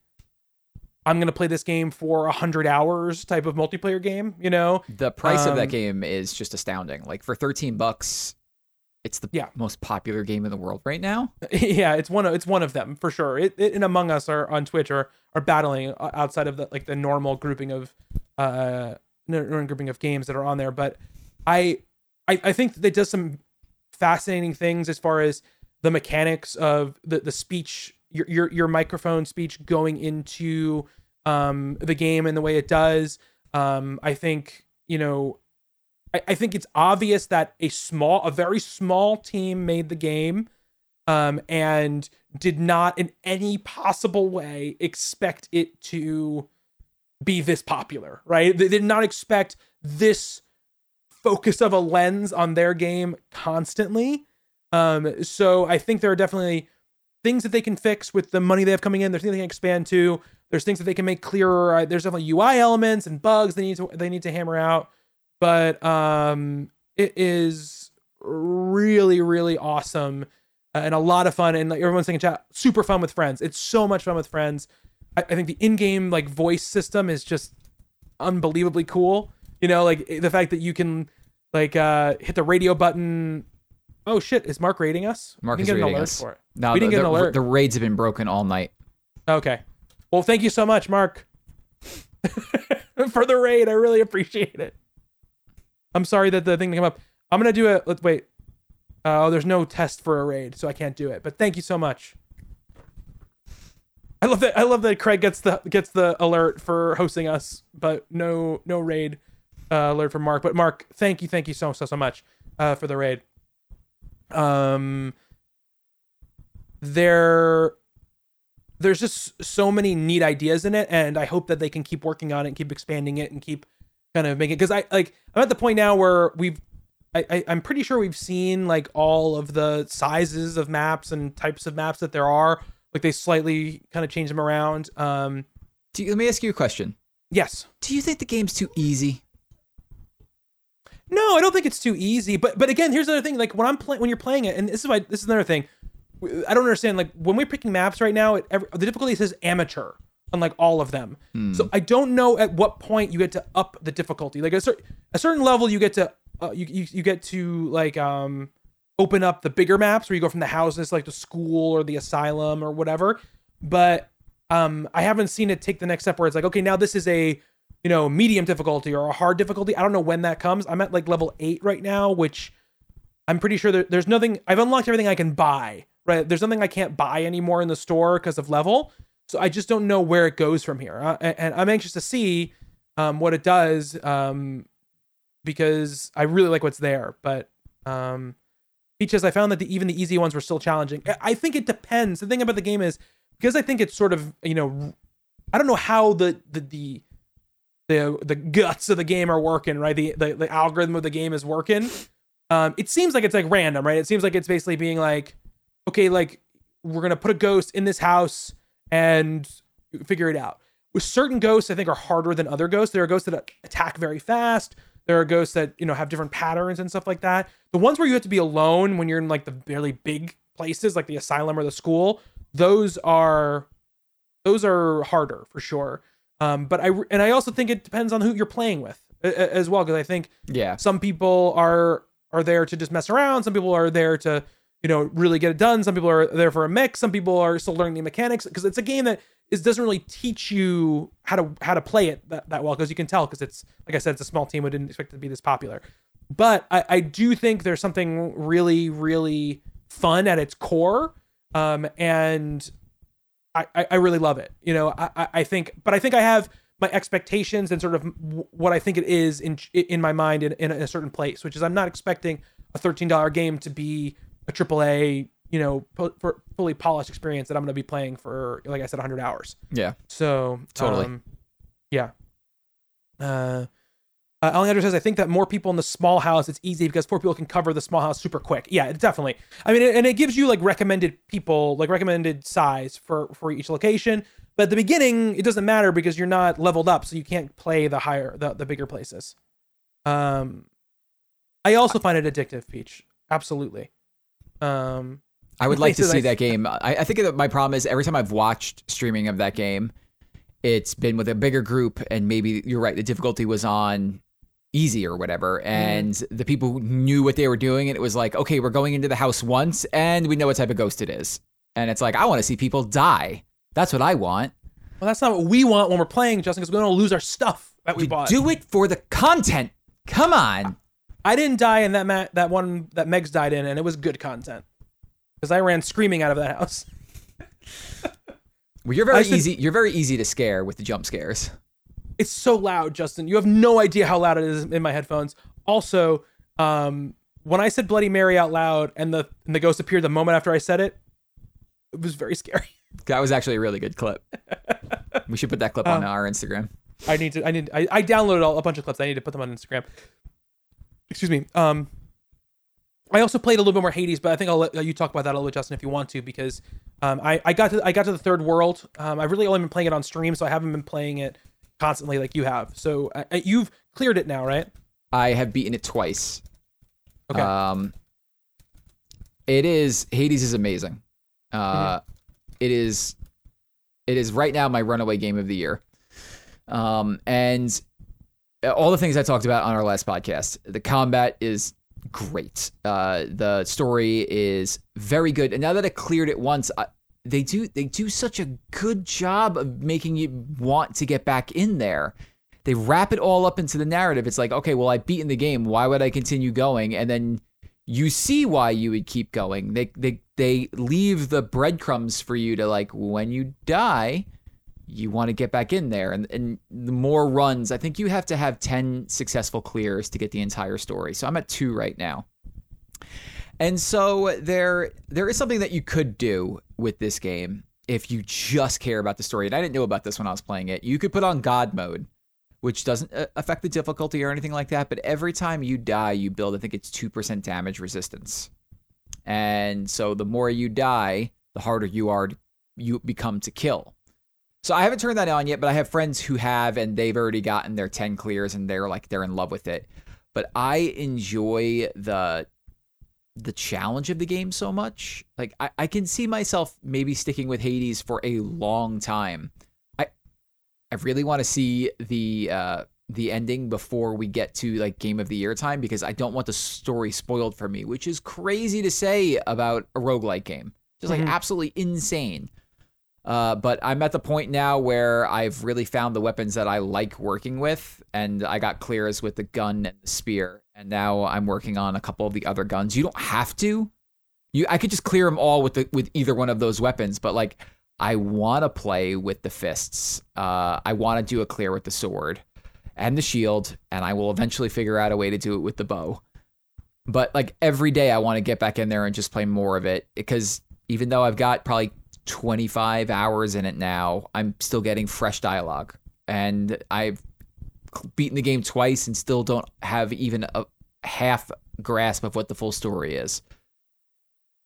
I'm gonna play this game for a hundred hours type of multiplayer game. You know, The price of Um, that game is just astounding. Like for 13 bucks, it's the Yeah. most popular game in the world right now. [laughs] yeah, it's one of it's one of them for sure. It, it and Among Us are on Twitch are are battling uh, outside of the like the normal grouping of uh normal grouping of games that are on there. But I I, I think it does some fascinating things as far as the mechanics of the the speech your your your microphone speech going into um the game and the way it does. Um I think, you know, I, I think it's obvious that a small a very small team made the game um and did not in any possible way expect it to be this popular, right? They did not expect this focus of a lens on their game constantly. Um, so I think there are definitely things that they can fix with the money they have coming in. There's things they can expand to. There's things that they can make clearer. There's definitely UI elements and bugs they need to they need to hammer out. But um, it is really really awesome uh, and a lot of fun. And like everyone's saying chat, super fun with friends. It's so much fun with friends. I, I think the in-game like voice system is just unbelievably cool. You know, like the fact that you can like uh hit the radio button. Oh shit! Is Mark rating us? Mark we is didn't get an alert us. for it. No, we didn't the, get an the- alert. the raids have been broken all night. Okay. Well, thank you so much, Mark, [laughs] for the raid. I really appreciate it. I'm sorry that the thing didn't up. I'm gonna do it. Let's wait. Uh, oh, there's no test for a raid, so I can't do it. But thank you so much. I love that. I love that Craig gets the gets the alert for hosting us, but no no raid uh, alert from Mark. But Mark, thank you, thank you so so so much uh, for the raid. Um, there there's just so many neat ideas in it and i hope that they can keep working on it keep expanding it and keep kind of making because i like i'm at the point now where we've I, I i'm pretty sure we've seen like all of the sizes of maps and types of maps that there are like they slightly kind of change them around um Do you, let me ask you a question. yes Do you think the game's too easy? No, I don't think it's too easy. But but again, here's the other thing. Like when I'm playing, when you're playing it, and this is why this is another thing. I don't understand. Like when we're picking maps right now, it, every, the difficulty says amateur on like all of them. So I don't know at what point you get to up the difficulty. Like a certain a certain level, you get to uh, you, you you get to like um open up the bigger maps where you go from the houses like the school or the asylum or whatever. But um I haven't seen it take the next step where it's like okay now this is a you know medium difficulty or a hard difficulty. I don't know when that comes. I'm at like level eight right now, which I'm pretty sure there, there's nothing. I've unlocked everything I can buy. Right, there's nothing I can't buy anymore in the store because of level. So I just don't know where it goes from here, uh, and, and I'm anxious to see um, what it does um, because I really like what's there. But um, because I found that the, even the easy ones were still challenging. I- think it depends. The thing about the game is because I think it's sort of you know I don't know how the the the the, the guts of the game are working, right? The, the the algorithm of the game is working. Um, it seems like it's like random, right? It seems like it's basically being like, okay, like we're gonna put a ghost in this house and figure it out. With certain ghosts, I think are harder than other ghosts. There are ghosts that attack very fast. There are ghosts that you know have different patterns and stuff like that. The ones where you have to be alone when you're in like the really big places, like the asylum or the school, those are those are harder for sure. Um, but I and I also think it depends on who you're playing with as well, because I think Yeah. some people are are there to just mess around. Some people are there to you know really get it done. Some people are there for a mix. Some people are still learning the mechanics because it's a game that is doesn't really teach you how to how to play it that, that well because you can tell because it's like I said it's a small team. We didn't expect it to be this popular, but I, I do think there's something really really fun at its core, um, and I, I I really love it. You know, I, I- I think, but I think I have my expectations and sort of what I think it is in in my mind in, in a certain place, which is I'm not expecting a thirteen dollar game to be a triple A, you know, for fully polished experience that I'm going to be playing for, like I said, 100 hours. Yeah. So Totally. um, yeah. Uh, uh, Alejandro says, I think that more people in the small house, it's easy because four people can cover the small house super quick. Yeah, definitely. I mean, and it gives you like recommended people, like recommended size for for each location. But at the beginning, it doesn't matter because you're not leveled up, so you can't play the higher, the, the bigger places. Um, I also find it addictive, Peach. Absolutely. Um, I would like to see that game. I, I think that my problem is every time I've watched streaming of that game, it's been with a bigger group, and maybe you're right. The difficulty was on easy or whatever, mm-hmm. and the people knew what they were doing, and it was like, okay, we're going into the house once, and we know what type of ghost it is, and it's like I want to see people die. That's what I want. well, that's not what we want when we're playing, Justin, because we don't to lose our stuff that we You bought. do it for the content. Come on. I didn't die in that ma- that one that Megs died in, and it was good content because I ran screaming out of that house. Well, you're very should- easy. You're very easy to scare with the jump scares. It's so loud, Justin. You have no idea how loud it is in my headphones. Also, um, when I said Bloody Mary out loud and the and the ghost appeared the moment after I said it, it was very scary. [laughs] That was actually a really good clip. we should put that clip on our Instagram. I need to. I need. I, I downloaded all, a bunch of clips. I need to put them on Instagram. Excuse me. Um, I also played a little bit more Hades, but I think I'll let you talk about that a little bit, Justin, if you want to, because um, I I got to I got to the third world. Um, I've really only been playing it on stream, so I haven't been playing it constantly like you have. So uh, you've cleared it now, right? I have beaten it twice. Okay. Um, it is Hades is amazing. Uh, it is it is right now my runaway game of the year. Um, and all the things I talked about on our last podcast. The combat is great. Uh, the story is very good. And now that I cleared it once, I, they do they do such a good job of making you want to get back in there. They wrap it all up into the narrative. It's like, okay, well, I've beaten the game. Why would I continue going? And then you see why you would keep going. They they they leave the breadcrumbs for you to like when you die, you want to get back in there. And and the more runs, I think you have to have 10 successful clears to get the entire story. So I'm at 2 right now. And so there there is something that you could do with this game if you just care about the story. And I didn't know about this when I was playing it. You could put on God mode, which doesn't uh, affect the difficulty or anything like that, but every time you die, you build I think it's 2% damage resistance. And so the more you die, the harder you are to, you become to kill. So I haven't turned that on yet, but I have friends who have and they've already gotten their 10 clears and they're like they're in love with it. But I enjoy the the challenge of the game so much. Like I, I can see myself maybe sticking with Hades for a long time. I I really want to see the uh the ending before we get to like game of the year time because I don't want the story spoiled for me, which is crazy to say about a roguelike game. Just like absolutely insane. Uh, but I'm at the point now where I've really found the weapons that I like working with, and I got clears with the gun and the spear, and now I'm working on a couple of the other guns. You don't have to. You, I could just clear them all with the with either one of those weapons, but like I want to play with the fists. Uh, I want to do a clear with the sword and the shield, and I will eventually figure out a way to do it with the bow. But like every day, I want to get back in there and just play more of it because even though I've got probably 25 hours in it now, I'm still getting fresh dialogue. And I've beaten the game twice and still don't have even a half grasp of what the full story is.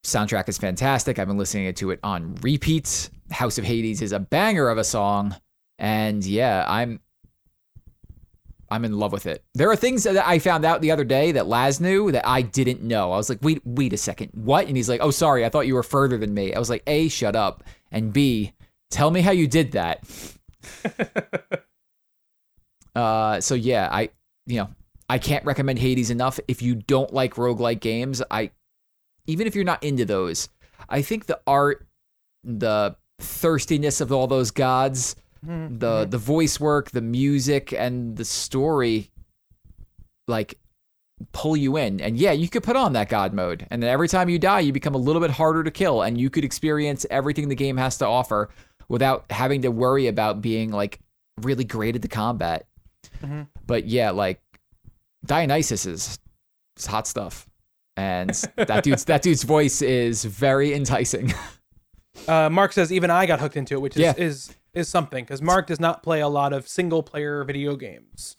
Soundtrack is fantastic. I've been listening to it on repeats. House of Hades is a banger of a song. And yeah, I'm I'm in love with it. There are things that I found out the other day that Laz knew that I didn't know. I was like, wait, wait a second. What? And he's like, oh, sorry. I thought you were further than me. I was like, A, shut up. And B, tell me how you did that. [laughs] uh, so yeah, I, you know, I can't recommend Hades enough. If you don't like roguelike games, I, even if you're not into those, I think the art, the thirstiness of all those gods, Mm-hmm. the mm-hmm. the voice work, the music, and the story, like pull you in. And yeah, you could put on that god mode, and then every time you die, you become a little bit harder to kill, and you could experience everything the game has to offer without having to worry about being like really great at the combat. Mm-hmm. But yeah, like Dionysus is, is hot stuff, and [laughs] that dude's that dude's voice is very enticing. [laughs] Uh, Mark says even I got hooked into it, which is Yeah. is, is something because Mark does not play a lot of single player video games.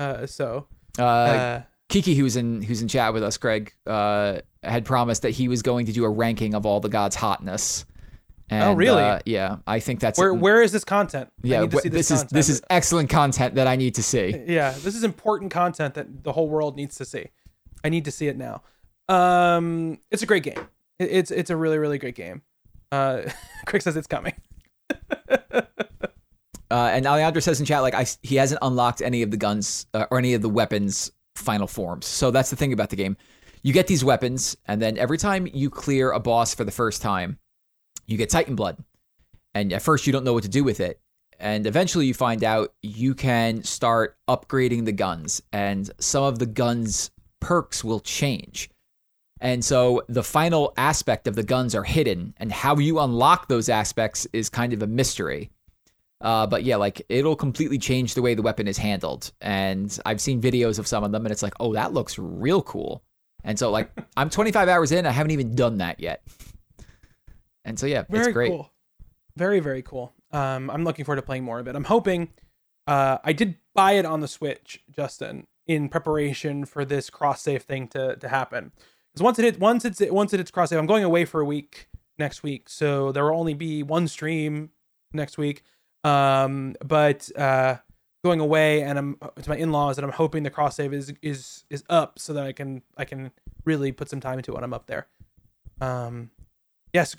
Uh, so Uh, uh, Kiki, who's in who's in chat with us, Greg, uh, had promised that he was going to do a ranking of all the gods' hotness. And, Oh, really? Uh, yeah, I think that's where where is this content? I Yeah, need to wh- see this, this, is this is excellent content that I need to see. yeah, this is important content that the whole world needs to see. I need to see it now. Um, it's a great game. It's it's a really really great game. Uh, [laughs] Crick says it's coming. [laughs] Uh, and Alejandro says in chat, like, I, he hasn't unlocked any of the guns uh, or any of the weapons' final forms. So that's the thing about the game. You get these weapons, and then every time you clear a boss for the first time, you get Titan Blood. And at first, you don't know what to do with it. And eventually, you find out you can start upgrading the guns, and some of the guns' perks will change. And so the final aspect of the guns are hidden, and how you unlock those aspects is kind of a mystery. Uh, but yeah, like it'll completely change the way the weapon is handled. And I've seen videos of some of them, and it's like, oh, that looks real cool. And so, like, [laughs] I'm 25 hours in, I haven't even done that yet. And so, yeah, Very it's great. cool. Very very cool. Um, I'm looking forward to playing more of it. I'm hoping. Uh, I did buy it on the Switch, Justin, in preparation for this cross save thing to to happen. Because once it hit, once it's once it hits cross save, I'm going away for a week next week, so there will only be one stream next week. Um, but uh, going away and I'm to my in laws, and I'm hoping the cross save is is is up so that I can I can really put some time into it when I'm up there. Um, yes,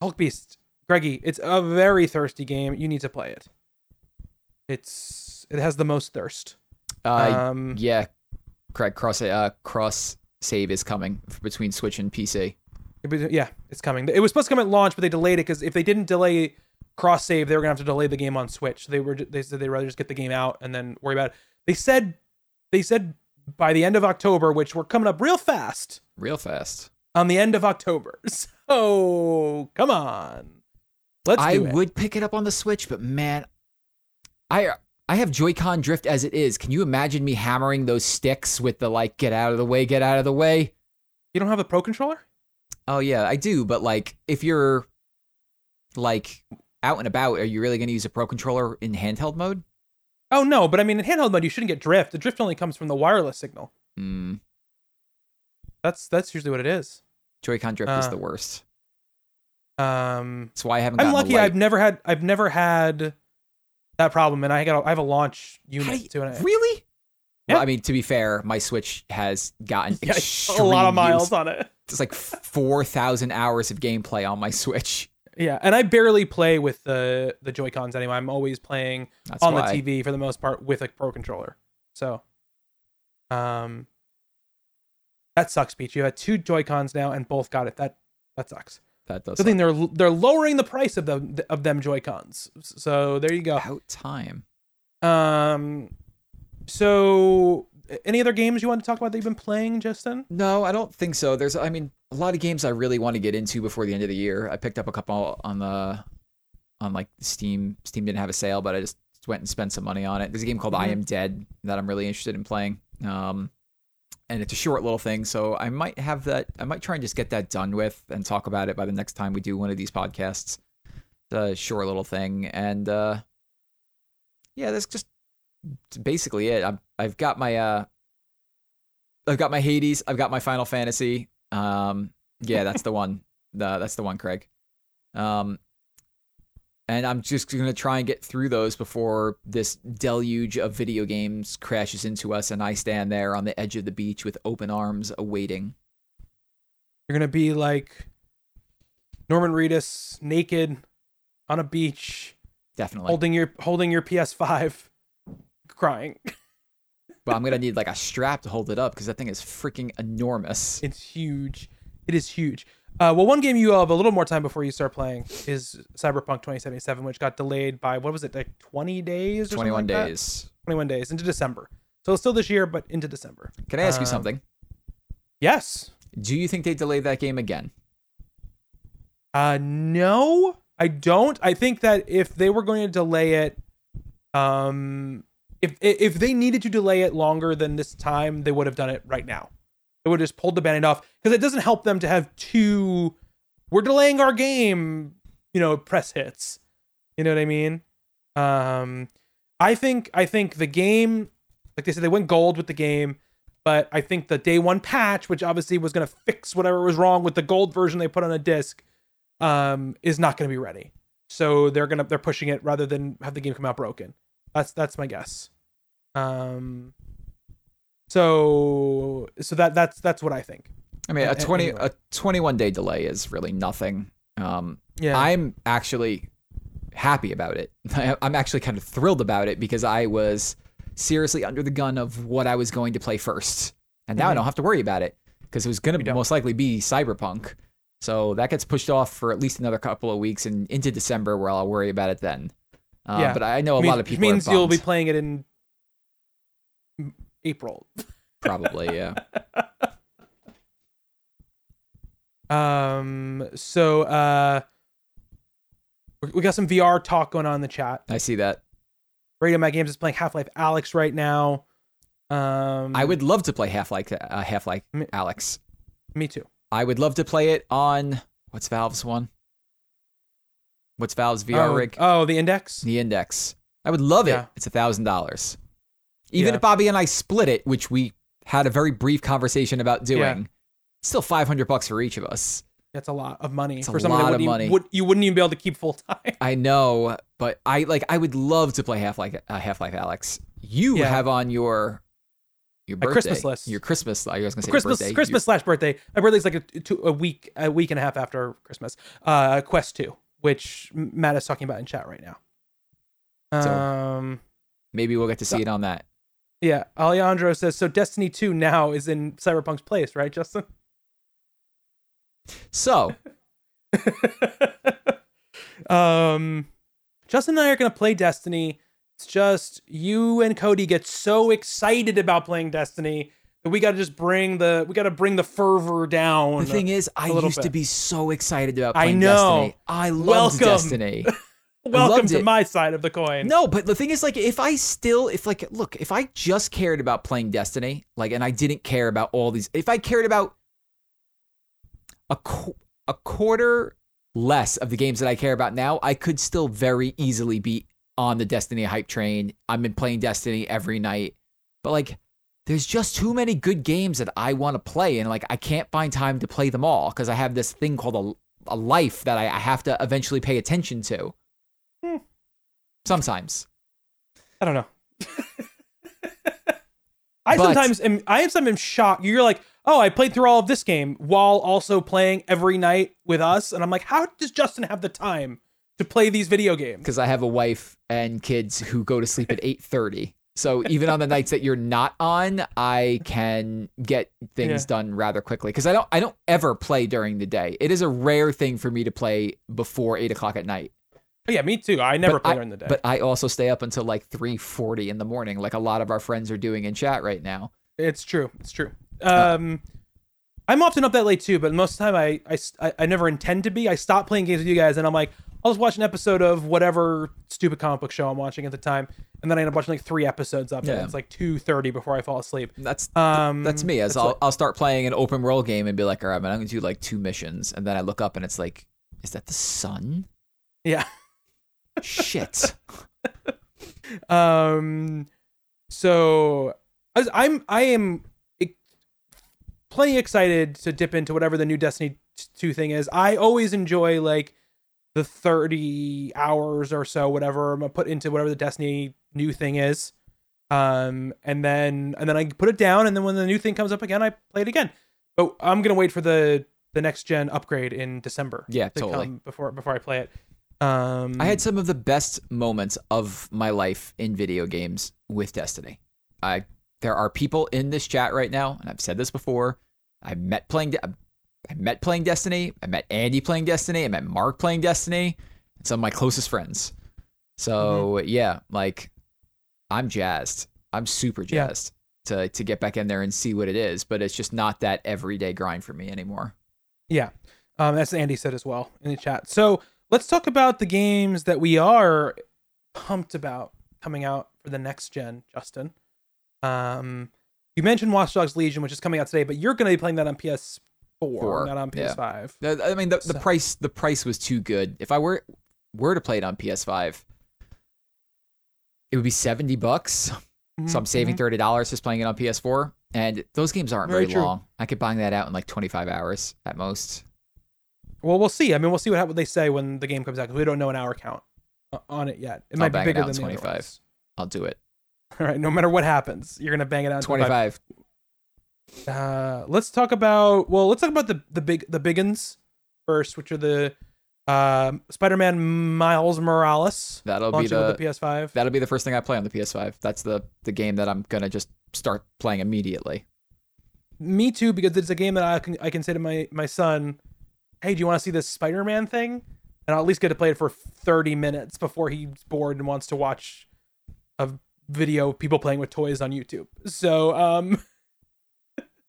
Hulk Beast, Greggy, it's a very thirsty game. You need to play it. It's it has the most thirst. Uh, Um, yeah, correct. Cross uh, cross save is coming between Switch and PC. Yeah, it's coming. It was supposed to come at launch, but they delayed it because if they didn't delay cross save, they were gonna have to delay the game on Switch. They were they said they'd rather just get the game out and then worry about it. They said they said by the end of October, which we're coming up real fast Real fast. on the end of October. [laughs] So come on, let's I would pick it up on the Switch, but man, I I have Joy-Con drift as it is. Can you imagine me hammering those sticks with the like get out of the way, get out of the way? You don't have a Pro controller? Oh yeah, I do, but like if you're like out and about, are you really going to use a Pro controller in handheld mode? Oh no, but I mean in handheld mode you shouldn't get drift. The drift only comes from the wireless signal. Hmm. That's that's usually what it is. Joy-Con drift is Uh, the worst. Um, That's why I haven't. I'm lucky. I've never had I've never had that problem, and I got a, I have a launch unit you- too. And I, really? Yeah. Well, I mean, to be fair, my Switch has gotten [laughs] yeah, a lot of miles use. on it. It's like four thousand hours of gameplay on my [laughs] Switch. Yeah, and I barely play with the the Joy Cons anyway. I'm always playing That's on why. the TV for the most part with a Pro controller. So, um, that sucks, Peach. You had two Joy Cons now, and both got it. That that sucks. That does thing they're they're lowering the price of them of them Joy Cons. So there you go. about time. Um, so any other games you want to talk about that you've been playing, Justin? No, I don't think so. There's, I mean, a lot of games I really want to get into before the end of the year. I picked up a couple on the, on like Steam. Steam didn't have a sale, but I just went and spent some money on it. There's a game called I Mhm. Am Dead that I'm really interested in playing. Um, and it's a short little thing, so I might have that. I might try and just get that done with and talk about it by the next time we do one of these podcasts. It's a short little thing, and uh, yeah, that's just basically it. I'm, I've got my uh, I've got my Hades. I've got my Final Fantasy. Um, yeah, that's the [laughs] one. The, that's the one, Craig. Um, and I'm just gonna try and get through those before this deluge of video games crashes into us, and I stand there on the edge of the beach with open arms, awaiting. You're gonna be like Norman Reedus, naked on a beach, Definitely. holding your holding your PS5, crying. [laughs] but I'm gonna need like a strap to hold it up because that thing is freaking enormous. It's huge. It is huge. Uh, well, one game you have a little more time before you start playing is Cyberpunk 2077, which got delayed by what was it, like 20 days? Or 21 like that? days. 21 days into December. So it's still this year, but into December. Can I ask you Um, something? Yes. Do you think they delayed that game again? Uh, no, I don't. I think that if they were going to delay it, um, if if they needed to delay it longer than this time, they would have done it right now. Would have just pulled the band off because it doesn't help them to have two. We're delaying our game, you know, press hits. You know what I mean? Um, I think I think the game, like they said, they went gold with the game, but I think the day one patch, which obviously was going to fix whatever was wrong with the gold version they put on a disc, um, is not going to be ready. So they're gonna they're pushing it rather than have the game come out broken. That's that's my guess. Um, so so that that's that's what I think. I mean, a 20 anyway. a 21 day delay is really nothing. Um, Yeah, I'm actually happy about it. [laughs] I'm actually kind of thrilled about it because I was seriously under the gun of what I was going to play first, and now I Mhm. don't have to worry about it because it was going to most likely be Cyberpunk. So that gets pushed off for at least another couple of weeks and into December, where I'll worry about it then. Uh, Yeah. But I know a Mean- lot of people means you'll be playing it in April. probably yeah. [laughs] Um, so uh, we- got some VR talk going on in the chat. I see that. Radio Matt Games is playing Half Life Alyx right now. Um, I would love to play Half Life uh, Half Life Me- Alyx. Me too. I would love to play it on what's Valve's one? What's Valve's VR oh, rig? Oh, the Index. The Index. I would love it. It's a thousand dollars. Even Yeah. if Bobby and I split it, which we had a very brief conversation about doing, Yeah. still five hundred bucks for each of us. That's a lot of money It's a for someone lot that of wouldn't money. Would, you wouldn't even be able to keep full time. I know, but I like. I would love to play Half Life uh, Half Life Alyx. You Yeah. have on your your birthday, Christmas list. your Christmas. I was gonna say Christmas birthday. Christmas slash birthday. My birthday's like a, two, a week a week and a half after Christmas. Uh, Quest two, which Matt is talking about in chat right now. So- Um, Maybe we'll get to see it on that. Yeah, Alejandro says so. Destiny two now is in Cyberpunk's place, right, Justin? So [laughs] um, Justin and I are gonna play Destiny. It's just you and Cody get so excited about playing Destiny that we got to just bring the we got to bring the fervor down. the thing is, I little used to be so excited about I playing know. Destiny. I loved Welcome. Destiny. [laughs] Welcome to it. my side of the coin. No, but the thing is, like, if I still, if like, look, if I just cared about playing Destiny, like, and I didn't care about all these, if I cared about a qu- a quarter less of the games that I care about now, I could still very easily be on the Destiny hype train. I've been playing Destiny every night, but like, there's just too many good games that I want to play, and like, I can't find time to play them all because I have this thing called a a life that I, I have to eventually pay attention to. Hmm. Sometimes. I don't know. [laughs] I But- sometimes am I am sometimes shocked. You're like, oh, I played through all of this game while also playing every night with us, and I'm like, how does Justin have the time to play these video games? because I have a wife and kids who go to sleep at 8:30. So even on the nights that you're not on, I can get things Yeah. done rather quickly because I don't I don't ever play during the day. It is a rare thing for me to play before eight o'clock at night. Oh, yeah, me too. I never But play I- during the day. But I also stay up until like 3:40 in the morning, like a lot of our friends are doing in chat right now. It's true. It's true. Um, I'm often up that late too, but most of the time I, I, I, never intend to be. I stop playing games with you guys, and I'm like, I'll just watch an episode of whatever stupid comic book show I'm watching at the time, and then I end up watching like three episodes of it. Yeah. It's like two thirty before I fall asleep. That's Um, that's me. As that's I'll what- I'll start playing an open world game and be like, all right, man, I'm gonna do like two missions, and then I look up and it's like, is that the sun? Yeah. Shit. [laughs] Um, so as I'm I am plenty excited to dip into whatever the new Destiny two thing is. I always enjoy like the thirty hours or so, whatever I'm gonna put into whatever the Destiny new thing is. Um, and then and then I put it down, and then when the new thing comes up again, I play it again. But I'm gonna wait for the the next gen upgrade in December. Yeah, to totally. come before before I play it. Um, I had some of the best moments of my life in video games with Destiny. I there are people in this chat right now, and I've said this before. I met playing. I met playing Destiny. I met Andy playing Destiny. I met Mark playing Destiny. And some of my closest friends. So Mm-hmm. yeah, like I'm jazzed. I'm super Yeah. jazzed to to get back in there and see what it is. But it's just not that everyday grind for me anymore. Yeah, um, that's Andy said as well in the chat. So let's talk about the games that we are pumped about coming out for the next gen. Justin, um, you mentioned Watch Dogs Legion, which is coming out today, but you're going to be playing that on PS4, Four, not on. PS5. The- I mean, the, the So- price the price was too good. If I were were to play it on PS5, it would be seventy bucks. So I'm saving Mhm. thirty dollars just playing it on PS4, and those games aren't Very very, long. I could bang that out in like 25 hours at most. Well, we'll see. I mean, we'll see what, what they say when the game comes out because we don't know an hour count on it yet. It I'll might be bigger than 25. I'll do it. [laughs] All right, no matter what happens, you're gonna bang it out. 25. 25. Uh, let's talk about well, let's talk about the the big the big uns first, which are the um, Spider-Man Miles Morales That'll be the, the PS5. that'll be the first thing I play on the PS5. That's the the game that I'm gonna just start playing immediately. Me too, because it's a game that I can I can say to my my son, "Hey, do you want to see this Spider-Man thing?" And I'll at least get to play it for 30 minutes before he's bored and wants to watch a video of people playing with toys on YouTube. So, um,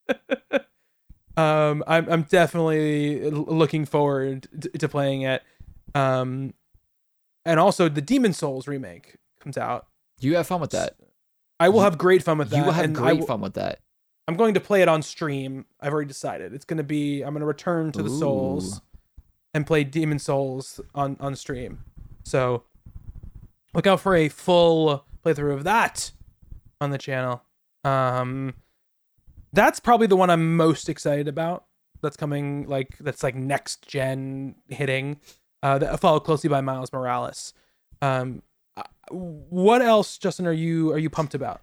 [laughs] um, I'm I'm definitely looking forward to, to playing it. Um, and also the Demon Souls remake comes out. You have fun with that. I will have great fun with that. You will have great will- fun with that. I'm going to play it on stream. I've already decided. It's going to be I'm going to return to the Souls and play Demon Souls on on stream. So look out for a full playthrough of that on the channel. Um that's probably the one I'm most excited about. That's coming like that's like next gen hitting. Uh that followed closely by Miles Morales. Um uh, what else Justin are you are you pumped about?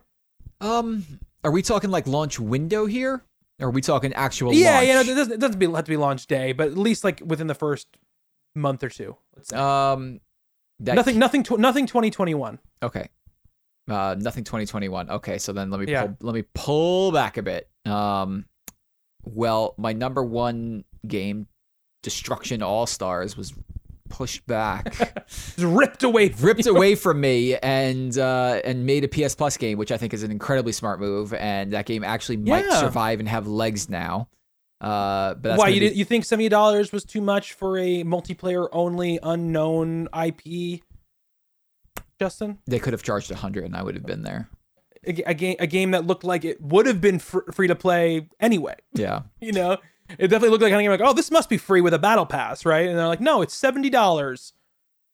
Um. Are we talking like launch window here? Or are we talking actual yeah, launch? yeah. No, it doesn't, it doesn't be, have to be launch day, but at least like within the first month or two. Let's say. um, that nothing, nothing, tw- nothing. Twenty twenty one. Okay. Uh, nothing 2021. Okay, so then let me Yeah. pull, let me pull back a bit. Um, well, my number one game, Destruction All Stars, was pushed back, [laughs] ripped away. From ripped you. away from me, and uh, and made a PS Plus game, which I think is an incredibly smart move. And that game actually might Yeah. survive and have legs now. Uh, but that's Why you be- did, you think seventy dollars was too much for a multiplayer only unknown IP? Justin, They could have charged a hundred, and I would have been there. a, a game a game that looked like it would have been fr- free to play anyway. Yeah. [laughs] You know, it definitely looked like game like, oh, this must be free with a battle pass, right? And they're like, no, it's seventy dollars.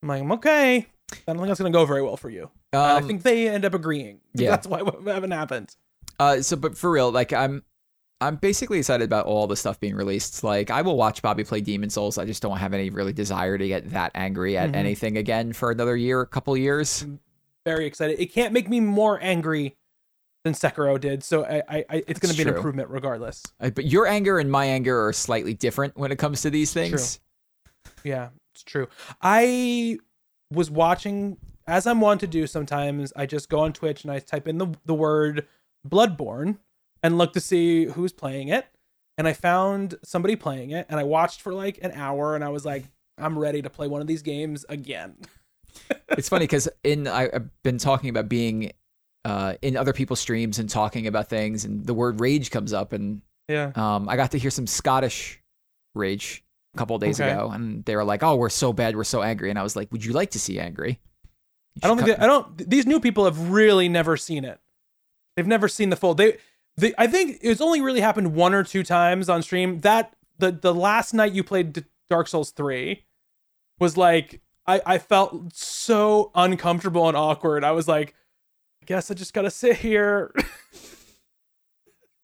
I'm like, okay, I don't think that's gonna go very well for you. And I Um, think they end up agreeing. [laughs] yeah. that's why what haven't happened. Uh, so but for real, like I'm, I'm basically excited about all the stuff being released. Like I will watch Bobby play Demon Souls. I just don't have any really desire to get that angry at Mhm. anything again for another year, a couple years. Very excited. It can't make me more angry than Sekiro did, so I, I, I it's gonna It's be an improvement regardless. Uh, But your anger and my anger are slightly different when it comes to these things. Yeah, it's true. I was watching as I'm wont to do sometimes, I just go on Twitch and I type in the the word Bloodborne and look to see who's playing it. And I found somebody playing it and I watched for like an hour and I was like, I'm ready to play one of these games again. [laughs] It's funny because in I, I've been talking about being uh, in other people's streams and talking about things, and the word rage comes up, and Yeah. um, I got to hear some Scottish rage a couple of days Okay. ago, and they were like, "Oh, we're so bad, we're so angry," and I was like, "Would you like to see angry?" I don't think they, I don't these new people have really never seen it. They've never seen the full. They they I think it's only really happened one or two times on stream. That the the last night you played Dark Souls 3 was like I I felt so uncomfortable and awkward. I was like I guess I just got to sit here. [laughs]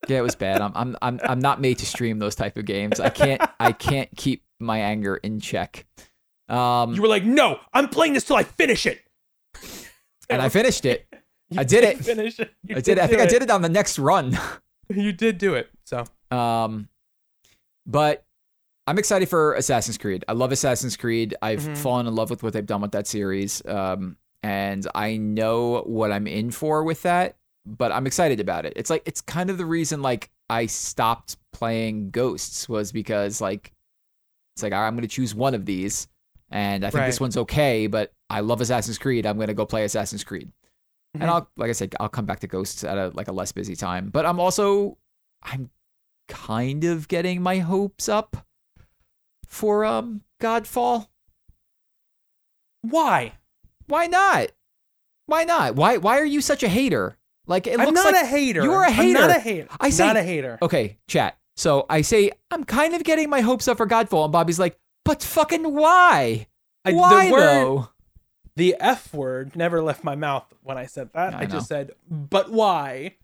Yeah, it was bad. I'm I'm I'm I'm not made to stream those type of games. I can't I can't keep my anger in check. Um, you were like, "No, I'm playing this till I finish it." and I [laughs] finished it. I did it. Finish it. You I did. I do think I did it on the next run. You did do it. So, Um, but I'm excited for Assassin's Creed. I love Assassin's Creed. I've Mhm. fallen in love with what they've done with that series. Um, and I know what I'm in for with that. But I'm excited about it. It's like it's kind of the reason like I stopped playing Ghosts was because like it's like "All right, I'm going to choose one of these, and I think this one's okay. But I love Assassin's Creed. I'm going to go play Assassin's Creed Mhm. and I'll like I said, I'll come back to Ghosts at a like a less busy time. But I'm also I'm kind of getting my hopes up for um Godfall. why? Why not? Why not? Why why are you such a hater? Like it I'm looks not like a hater. You're a I'm not a hater. I say- not a hater. okay, chat. So I say I'm kind of getting my hopes up for Godfall, and Bobby's like, but fucking why? I- the why word- though? The F word never left my mouth when I said that. I I, just said, but why?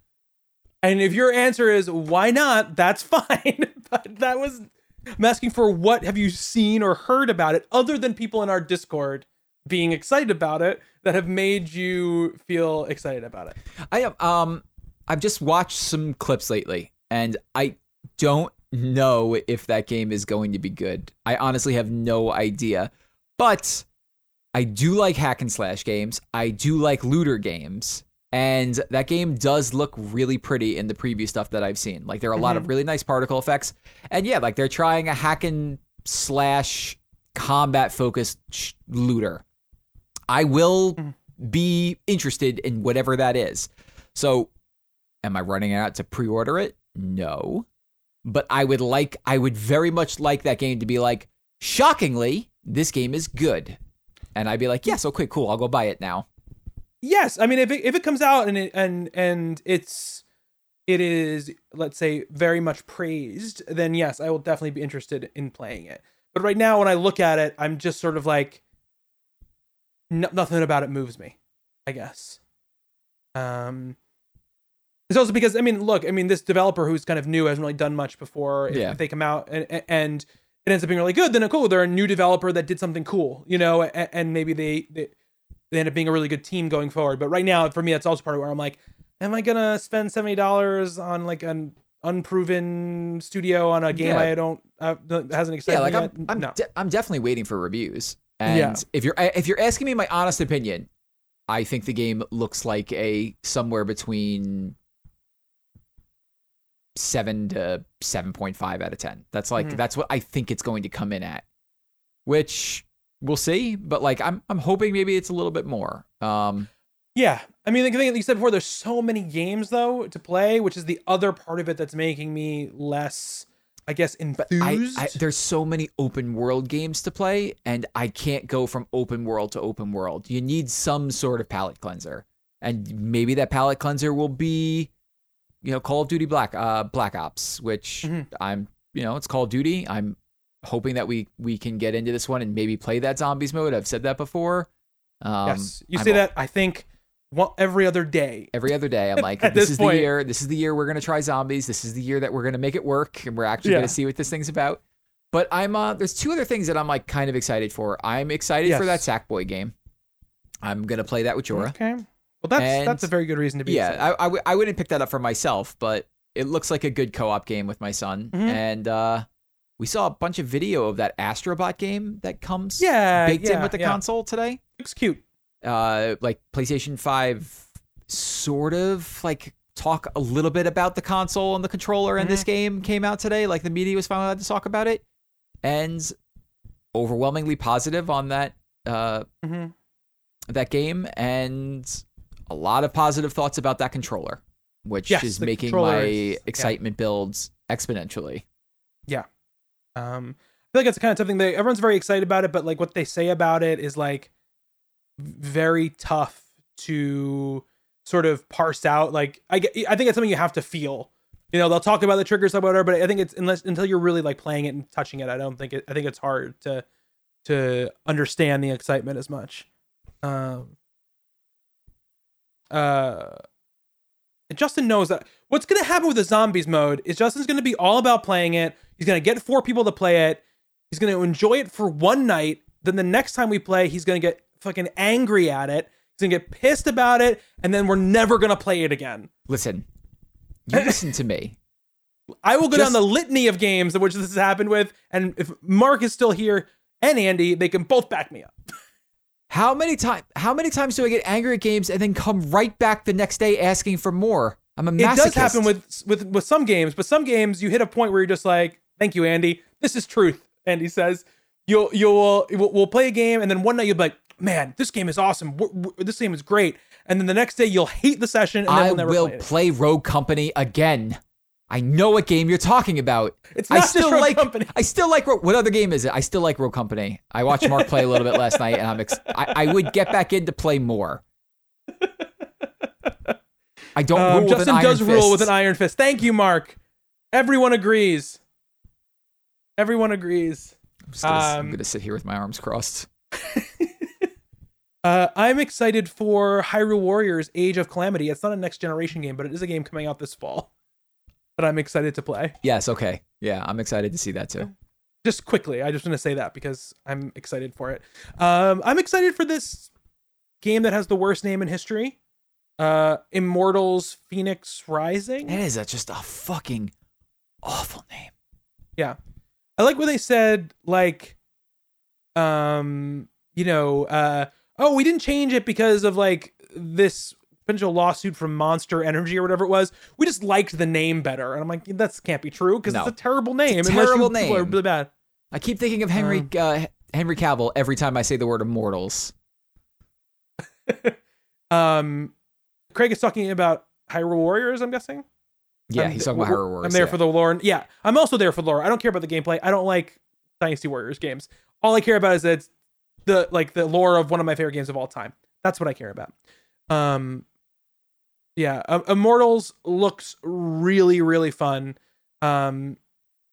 And if your answer is why not, that's [laughs] fine. but that was I'm asking for what have you seen or heard about it other than people in our Discord being excited about it that have made you feel excited about it. I am um I've just watched some clips lately and I don't know if that game is going to be good. I honestly have no idea. But I do like hack and slash games. I do like looter games. And that game does look really pretty in the preview stuff that I've seen. Like there are a lot of really nice particle effects. And yeah, like they're trying a hack and slash combat focused sh- looter. I will mm-hmm. be interested in whatever that is. So, am I running out to pre-order it? No. But I would like I would very much like that game to be like, shockingly, this game is good. And I'd be like, yes, okay, cool, I'll go buy it now. Yes, I mean if it, if it comes out and it, and and it's it is let's say very much praised, then yes, I will definitely be interested in playing it. But right now, when I look at it, I'm just sort of like no, nothing about it moves me. I guess. Um, it's also because I mean, look, I mean, this developer who's kind of new hasn't really done much before. If, Yeah. if they come out and and it ends up being really good, then cool. They're a new developer that did something cool, you know, and, and maybe they, they they end up being a really good team going forward. But right now, for me, that's also part of where I'm like, am I gonna spend seventy dollars on like an unproven studio on a game Yeah. I don't uh, that hasn't excited yeah, like I'm, yet? I'm, no. de- I'm definitely waiting for reviews. And Yeah. if you're if you're asking me my honest opinion, I think the game looks like a somewhere between seven to seven point five out of ten. That's like Mhm. that's what I think it's going to come in at. Which we'll see, but like I'm I'm hoping maybe it's a little bit more. Um, Yeah, I mean, the thing that you said before, there's so many games though to play, which is the other part of it that's making me less, I guess, but I, enthused. I there's so many open world games to play, and I can't go from open world to open world. You need some sort of palate cleanser, and maybe that palate cleanser will be, you know, Call of Duty Black uh Black Ops, which Mhm. I'm you know it's Call of Duty. I'm hoping that we we can get into this one and maybe play that zombies mode. I've said that before. Um, yes, you I'm say that. I think one, every other day. every other day. I'm [laughs] like, this, this is point- the year. This is the year we're gonna try zombies. This is the year that we're gonna make it work, and we're actually Yeah. gonna see what this thing's about. But I'm uh, there's two other things that I'm like kind of excited for. I'm excited for that Yes. Sackboy game. I'm gonna play that with Jorah. Okay, well that's And- that's a very good reason to be. Yeah. I, I, w- I wouldn't pick that up for myself, but it looks like a good co-op game with my son. Mhm. And uh, we saw a bunch of video of that Astrobot game that comes yeah, baked in yeah, with the yeah. console today. Looks cute. Uh like PlayStation 5 sort of like talk a little bit about the console and the controller and Mm-hmm. this game came out today like the media was finally allowed to talk about it and overwhelmingly positive on that uh hmm that game and a lot of positive thoughts about that controller which Yes, is making my is- yeah. excitement builds exponentially Yeah. Um, I feel like it's kind of something that everyone's very excited about it, but like what they say about it is like very tough to sort of parse out. Like I I think it's something you have to feel. You know, they'll talk about the triggers or whatever, but I think it's unless until you're really like playing it and touching it, I don't think it. I think it's hard to to understand the excitement as much. Um. Uh. Justin knows that what's going to happen with the zombies mode is Justin's going to be all about playing it. He's going to get four people to play it. He's going to enjoy it for one night. Then the next time we play, he's going to get fucking angry at it. He's to get pissed about it. And then we're never to play it again. listen you listen to me [laughs] I will go Just- down the litany of games in which this has happened with. And if Mark is still here and Andy, they can both back me up. How many time how many times do I get angry at games and then come right back the next day asking for more? I'm a It does happen with with with some games, but some games you hit a point where you're just like, "Thank you, Andy. This is truth." Andy says, "You'll you'll we'll, we'll play a game, and then one night you'll be like, man, this game is awesome. W- w- this game is great." And then the next day you'll hate the session, and then I we'll never will play play Rogue Company again. I know what game you're talking about. It's I not just still Rogue like Company. I still like Ro- what other game is it? I still like Rogue Company. I watched Mark play a little bit last night, and I'm ex- I, I would get back in to play more. I don't Um, rule Justin an iron does rule with an iron fist. Thank you, Mark. Everyone agrees. Everyone agrees. I'm, gonna, I'm um, gonna sit here with my arms crossed. [laughs] Uh, I'm excited for Hyrule Warriors: Age of Calamity. It's not a next generation game, but it is a game coming out this fall [laughs] that I'm excited to play. Yes, okay, yeah, I'm excited to see that too. Just quickly, I just want to say that because I'm excited for it. Um, I'm excited for this game that has the worst name in history, uh, Immortals: Phoenix Rising. It is a, just a fucking awful name. Yeah. I like what they said, like, um, you know, uh, oh, we didn't change it because of like this potential lawsuit from Monster Energy or whatever it was. We just liked the name better. And I'm like, that can't be true because No. it's a terrible name. It's a terrible people are name. really bad. I keep thinking of Henry uh, Henry Cavill every time I say the word Immortals. [laughs] Um, Craig is talking about Hyrule Warriors, I'm guessing. Yeah, I'm he's talking about Hyrule Warriors. I'm there yeah. for the lore. Yeah, I'm also there for the lore. I don't care about the gameplay. I don't like Dynasty Warriors games. All I care about is that it's the like the lore of one of my favorite games of all time. That's what I care about. Um, yeah, um, Immortals looks really really fun. Um,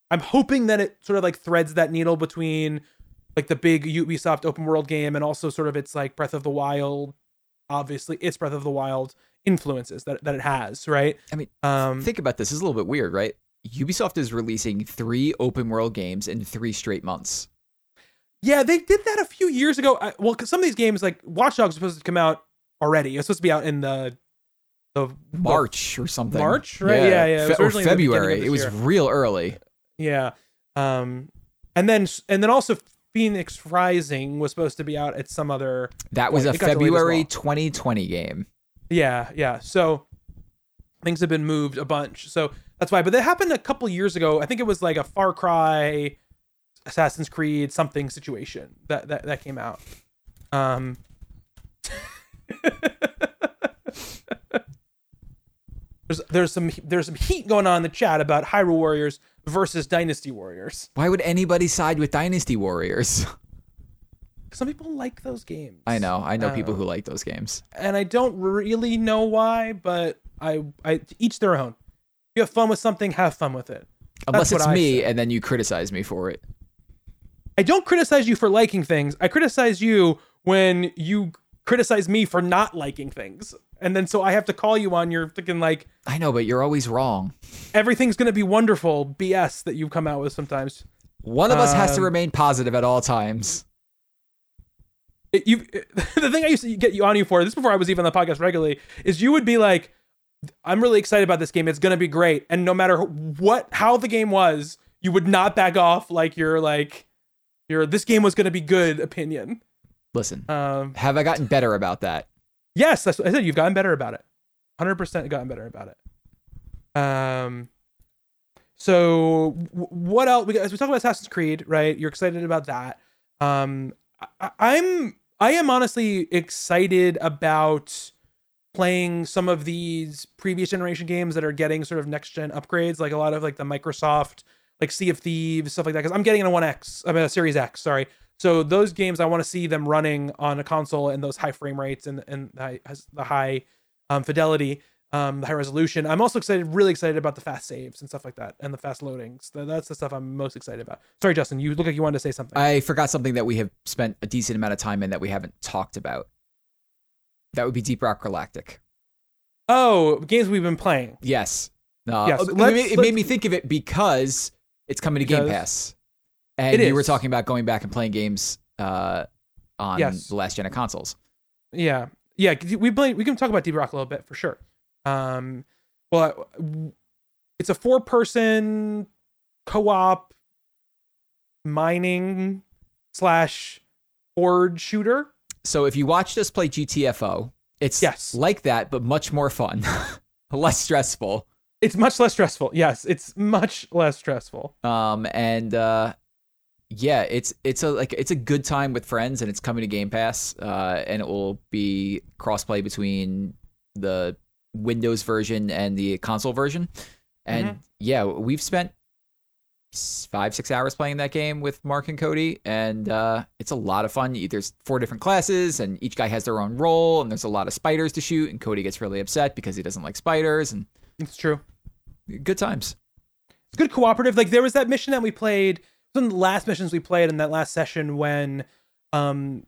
I'm hoping that it sort of like threads that needle between like the big Ubisoft open world game and also sort of its like Breath of the Wild. Obviously, it's Breath of the Wild influences that that it has, right? I mean, Um, Think about this. This is a little bit weird, right? Ubisoft is releasing three open world games in three straight months. Yeah, they did that a few years ago. I, well, 'cause some of these games, like Watch Dogs, was supposed to come out already. It was supposed to be out in the the March or something. March, right? Yeah, yeah, it was Fe- or originally the beginning of February. It was year. real early. Yeah. Um, and then and then also Phoenix Rising was supposed to be out at some other. That was Well, a it got delayed as February well. 2020 game. Yeah, yeah. So things have been moved a bunch. So that's why. But that happened a couple years ago. I think it was like a Far Cry, Assassin's Creed something situation that that that came out. Um. [laughs] There's, there's some there's some heat going on in the chat about Hyrule Warriors versus Dynasty Warriors. Why would anybody side with Dynasty Warriors? [laughs] Some people like those games. I know. I know people who like those games. and I don't really know why, but I I each their own. If you have fun with something, have fun with it. Unless it's me and then you criticize me for it. I don't criticize you for liking things. I criticize you when you criticize me for not liking things. And then so I have to call you on your thinking like I know, but you're always wrong. everything's gonna be wonderful BS that you come out with sometimes. One of us has to Um, remain positive at all times. It, you [laughs] the thing I used to get you on you for this before I was even on the podcast regularly is you would be like, I'm really excited about this game. It's gonna be great. And no matter what how the game was, you would not back off like you're like your this game was gonna be good opinion. Listen, Um have I gotten better about that? Yes, that's what I said. You've gotten better about it. Hundred percent gotten better about it. Um. So what else? We, as we talk about Assassin's Creed, right? You're excited about that. Um, I, I'm I am honestly excited about playing some of these previous generation games that are getting sort of next gen upgrades, like a lot of like the Microsoft, like Sea of Thieves, stuff like that. Because I'm getting a One X, I mean a Series X, sorry. So those games, I want to see them running on a console and those high frame rates and and the high, the high um, fidelity, um, the high resolution. I'm also excited, really excited about the fast saves and stuff like that, and the fast loadings. That's the stuff I'm most excited about. Sorry, Justin, you look like you wanted to say something. I forgot something that we have spent a decent amount of time in that we haven't talked about. That would be Deep Rock Galactic. oh, games we've been playing. Yes. Uh, Yes, it, made, it made me think of it because it's coming to Game Pass. And you were talking about going back and playing games uh, on Yes. the last gen of consoles. Yeah, yeah. We play. We can talk about Deep Rock a little bit for sure. Um, well, it's a four-person co-op mining slash horde shooter. So if you watched us play GTFO, it's Yes. like that, but much more fun, [laughs] less stressful. It's much less stressful. Yes, it's much less stressful. Um, and uh, yeah, it's it's a like it's a good time with friends, and it's coming to Game Pass, uh, and it will be crossplay between the Windows version and the console version. And Mm-hmm. yeah, we've spent five six hours playing that game with Mark and Cody, and uh, it's a lot of fun. There's four different classes, and each guy has their own role, and there's a lot of spiders to shoot. And Cody gets really upset because he doesn't like spiders, and It's true. Good times. It's good cooperative. Like there was that mission that we played. One of the last missions we played in that last session when, um,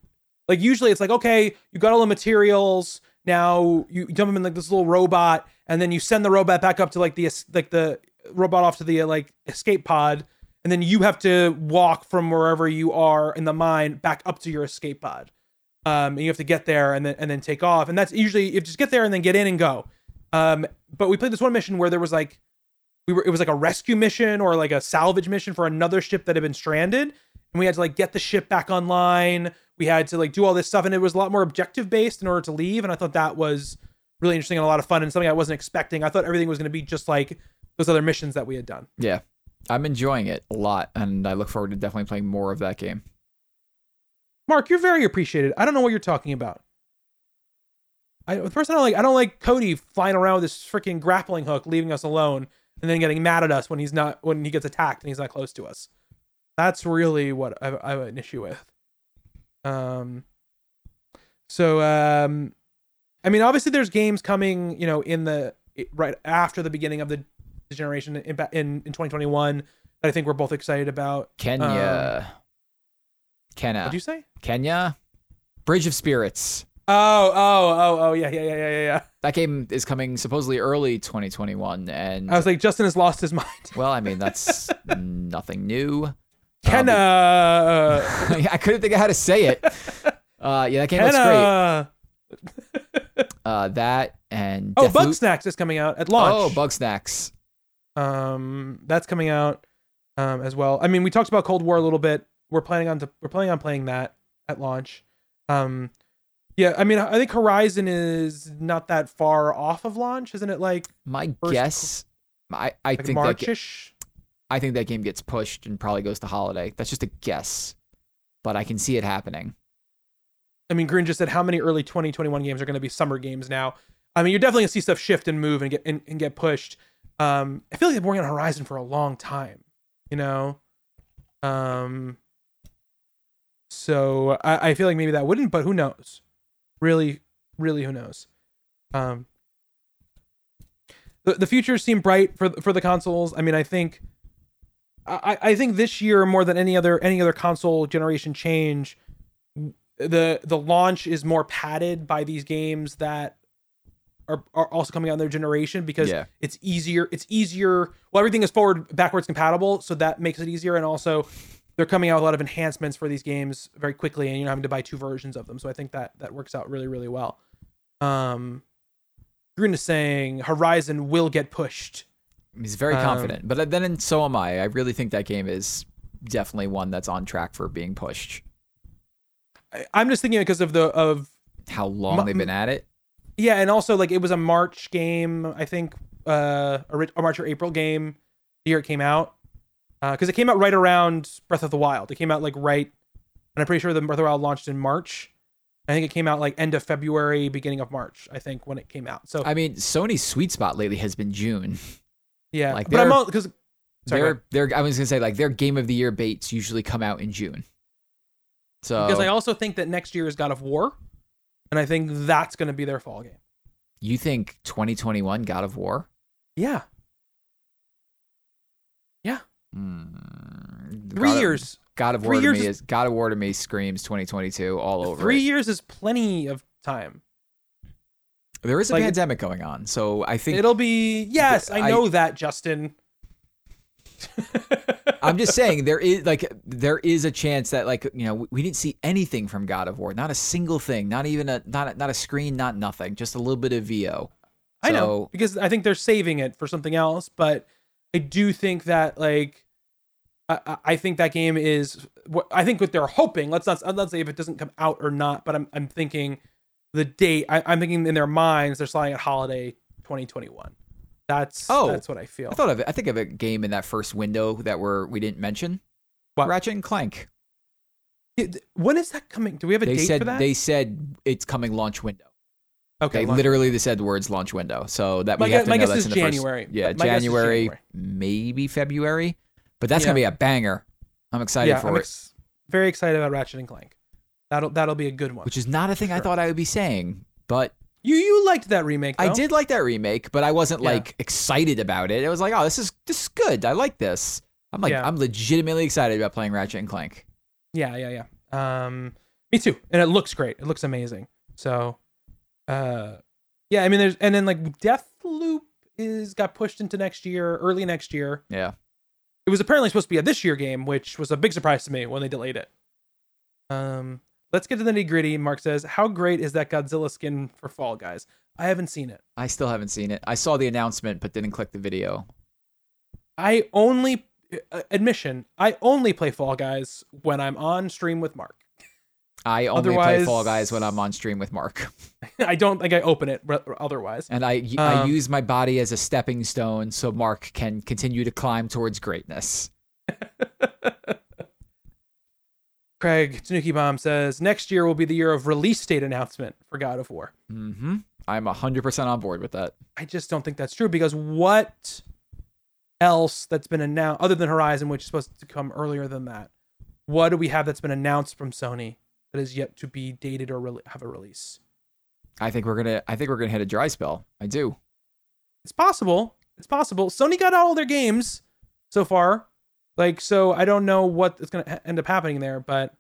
like usually it's like okay, you got all the materials. Now you dump them in like this little robot, and then you send the robot back up to like the like the robot off to the uh, like escape pod, and then you have to walk from wherever you are in the mine back up to your escape pod. Um, and you have to get there and then and then take off, and that's usually you just get there and then get in and go. Um, but we played this one mission where there was like we were it was like a rescue mission or like a salvage mission for another ship that had been stranded. And we had to like get the ship back online. We had to like do all this stuff. And it was a lot more objective based in order to leave. And i thought that was really interesting and a lot of fun and something i wasn't expecting. I thought everything was going to be just like those other missions that we had done. Yeah, I'm enjoying it a lot, and I look forward to definitely playing more of that game. mark you're very appreciated. I don't know what you're talking about. I, the person I don't like, I don't like Cody flying around with this freaking grappling hook, leaving us alone, and then getting mad at us when he's not when he gets attacked and he's not close to us. That's really what I, I have an issue with. Um. So um, I mean, obviously, there's games coming, you know, in the right after the beginning of the generation in in, in 2021 that I think we're both excited about. Kenya, Kenya, What'd you say? Kenya, Bridge of Spirits. Oh, oh, oh, oh, yeah, yeah, yeah, yeah, yeah, yeah. That game is coming supposedly early 2021, and I was like, Justin has lost his mind. [laughs] well, I mean that's nothing new. Kenna, [laughs] [laughs] I couldn't think of how to say it. Uh, yeah, that game looks great. Uh, that and Oh, Deathloop. Bugsnax is coming out at launch. Oh, Bugsnax. Um, that's coming out um, as well. I mean, we talked about Cold War a little bit. We're planning on to, we're planning on playing that at launch. Um, yeah, I mean, I think Horizon is not that far off of launch, isn't it? Like, My guess, I, I like think that Marchish. I think that game gets pushed and probably goes to holiday. That's just a guess, but I can see it happening. I mean, Green just said how many early 2021 games are going to be summer games now. I mean, you're definitely gonna see stuff shift and move and get and, and get pushed. Um, I feel like they've been working on Horizon for a long time, you know. Um, so I, I feel like maybe that wouldn't, but who knows? Really, really, who knows? Um, the the futures seem bright for for the consoles. I mean, I think. I, I think this year more than any other any other console generation change, the the launch is more padded by these games that are, are also coming out in their generation because Yeah. it's easier it's easier well everything is forward backwards compatible so that makes it easier and also they're coming out with a lot of enhancements for these games very quickly and you're not having to buy two versions of them so i think that that works out really really well um Green is saying horizon will get pushed He's very Um, confident, but then so am I. I really think that game is definitely one that's on track for being pushed. I, i'm just thinking because of the of How long Ma- they've been at it? Yeah, and also like it was a March game, I think, uh, a, a March or April game the year it came out, Uh, because it came out right around Breath of the Wild. It came out like right, and I'm pretty sure the Breath of the Wild launched in March. I think it came out like end of February, beginning of March. I think when it came out. So I mean, Sony's sweet spot lately has been June. yeah, like, but I'm they're- because sorry, go ahead. Their, their, I was gonna say like their game of the year baits usually come out in June. So because I also think that next year is God of War, and I think that's going to be their fall game. you think 2021 God of War? Yeah, Hmm. three God of- years. God of Three War to me is- is God of War to me screams 2022 all over. Three it. years is plenty of time. There is a like- pandemic going on, so I think It'll be yes, I I- know that, Justin. [laughs] I'm just saying there is like there is a chance that like you know we, didn't see anything from God of War, not a single thing, not even a not a, not a screen, not nothing, just a little bit of VO. I know because I think they're saving it for something else, but I do think that like I, I- I think that game is what I think what they're hoping. Let's not let's say if it doesn't come out or not, but I'm I'm thinking the date. I, I'm thinking in their minds they're sliding at holiday 2021. That's Oh, that's what I feel. I thought of it. I think of a game in that first window that we're we didn't mention. What? Ratchet and Clank. when is that coming? Do we have a They date said for that? they said it's coming launch window. okay, They launch- literally they said the words launch window. So that My we guess- have to know that's is in the first- January. yeah, My January, January. maybe February. But that's Yeah. gonna be a banger. I'm excited yeah, for I'm it. ex- very excited about Ratchet and Clank. That'll that'll be a good one. which is not a thing I thought I would be saying. But You you liked that remake? I did like that remake, but I wasn't Yeah. like excited about it. It was like, oh, this is this is good. I like this. I'm like, Yeah. I'm legitimately excited about playing Ratchet and Clank. Yeah, yeah, yeah. Um, me too. And it looks great. It looks amazing. So, uh, yeah. I mean, there's and then like Death Loop is got pushed into next year, early next year. Yeah. It was apparently supposed to be a this year game, which was a big surprise to me when they delayed it. Um, let's get to the nitty gritty. Mark says, "How great is that Godzilla skin for Fall Guys?" I haven't seen it. I still haven't seen it. I saw the announcement, but didn't click the video. I only uh, admission, I only play Fall Guys when I'm on stream with Mark. I only play Fall Guys when I'm on stream with Mark, [laughs] [laughs] I don't think I open it otherwise. and I I Um, use my body as a stepping stone so Mark can continue to climb towards greatness. [laughs] Craig Tanuki Bomb says next year will be the year of release date announcement for God of War. Mm-hmm. I'm hundred percent on board with that. I just don't think that's true because what else that's been announced other than Horizon, which is supposed to come earlier than that? What do we have that's been announced from Sony that is yet to be dated or re- have a release? I think we're gonna I think we're gonna hit a dry spell. I do. It's possible. It's possible. Sony got all their games so far. Like, so I don't know what is going to end up happening there, but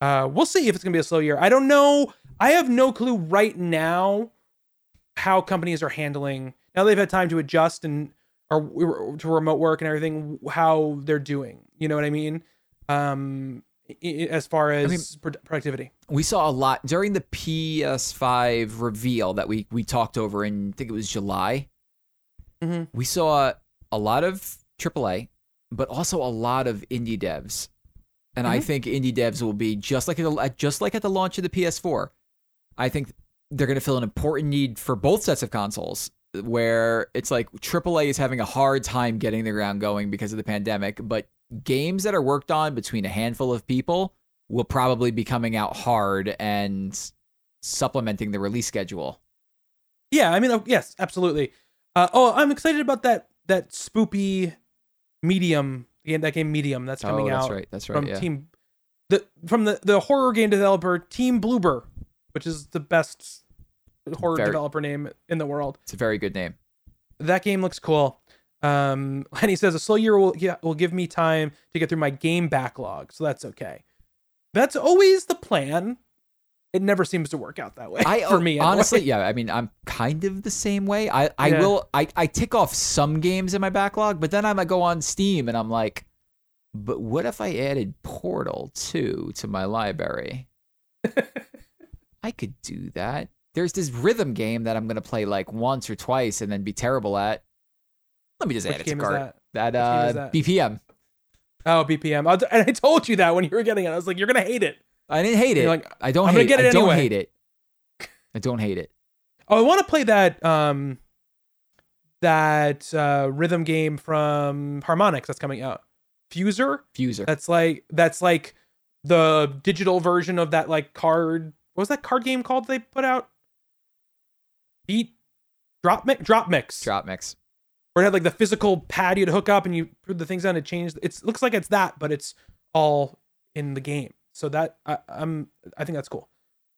uh, we'll see if it's to be a slow year. I don't know. I have no clue right now how companies are handling now they've had time to adjust and or to remote work and everything how they're doing. You know what I mean? Um, as far as pro- productivity. we saw a lot during the PS5 reveal that we we talked over in I think it was July. Mhm. We saw a lot of AAA, but also a lot of indie devs, and I Mhm. think indie devs will be just like at the, just like at the launch of the PS4. I think they're going to fill an important need for both sets of consoles. Where it's like AAA is having a hard time getting the ground going because of the pandemic, but games that are worked on between a handful of people will probably be coming out hard and supplementing the release schedule. Yeah, I mean, oh, yes, absolutely. Uh, oh, I'm excited about that that spoopy medium game. That game medium that's coming oh, that's out right. That's right. from yeah. Team the from the the horror game developer Team Bloober, which is the best horror Very- developer name in the world. It's a very good name. That game looks cool. Um, [laughs] and he says a slow year will yeah, will give me time to get through my game backlog, so that's okay. That's always the plan. It never seems to work out that way I [laughs] for me. anyway. honestly, yeah. I mean, I'm kind of the same way. I I Yeah. will I I tick off some games in my backlog, but then I might go on Steam and I'm like, but what if I added Portal 2 to my library? [laughs] I could do that. There's this rhythm game that I'm gonna play like once or twice and then be terrible at. Let me just Which add it to cart. that? That, uh that? BPM. Oh, BPM. I- And I told you that when you were getting it. I was like, you're gonna hate it. I didn't hate it. Like, I don't I'm hate gonna get it I don't hate it. I don't hate it. Oh, I want to play that um that uh rhythm game from Harmonix that's coming out. Fuser. Fuser. That's like that's like the digital version of that like card. What was that card game called they put out? Beat Drop Mix. Drop Mix. Drop mix. Where it had like the physical pad you'd hook up and you put the things on to change. It looks like it's that, but it's all in the game. So that I, I'm I think that's cool.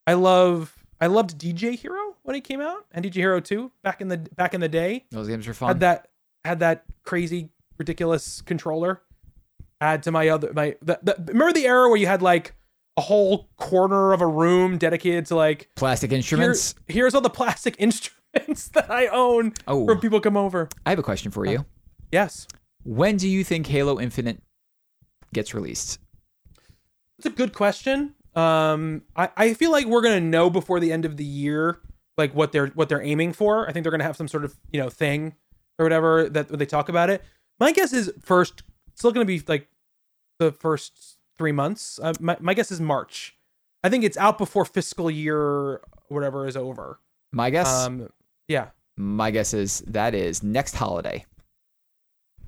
I love I loved DJ Hero when it came out and DJ Hero 2 back in the back in the day Those games were fun. had that had that crazy ridiculous controller add to my other my the, the, remember the era where you had like a whole corner of a room dedicated to like Plastic here, instruments. here's all the plastic instruments [laughs] that I own Oh. when people come over. I have a question for you. Yes. When do you think Halo Infinite gets released? It's a good question. Um, I, I feel like we're gonna know before the end of the year, like what they're what they're aiming for. I think they're gonna have some sort of you know thing or whatever that they talk about it. My guess is first, still gonna be like the first three months. Uh, my my guess is March. I think it's out before fiscal year whatever is over. My guess, Um, yeah. my guess is that is next holiday.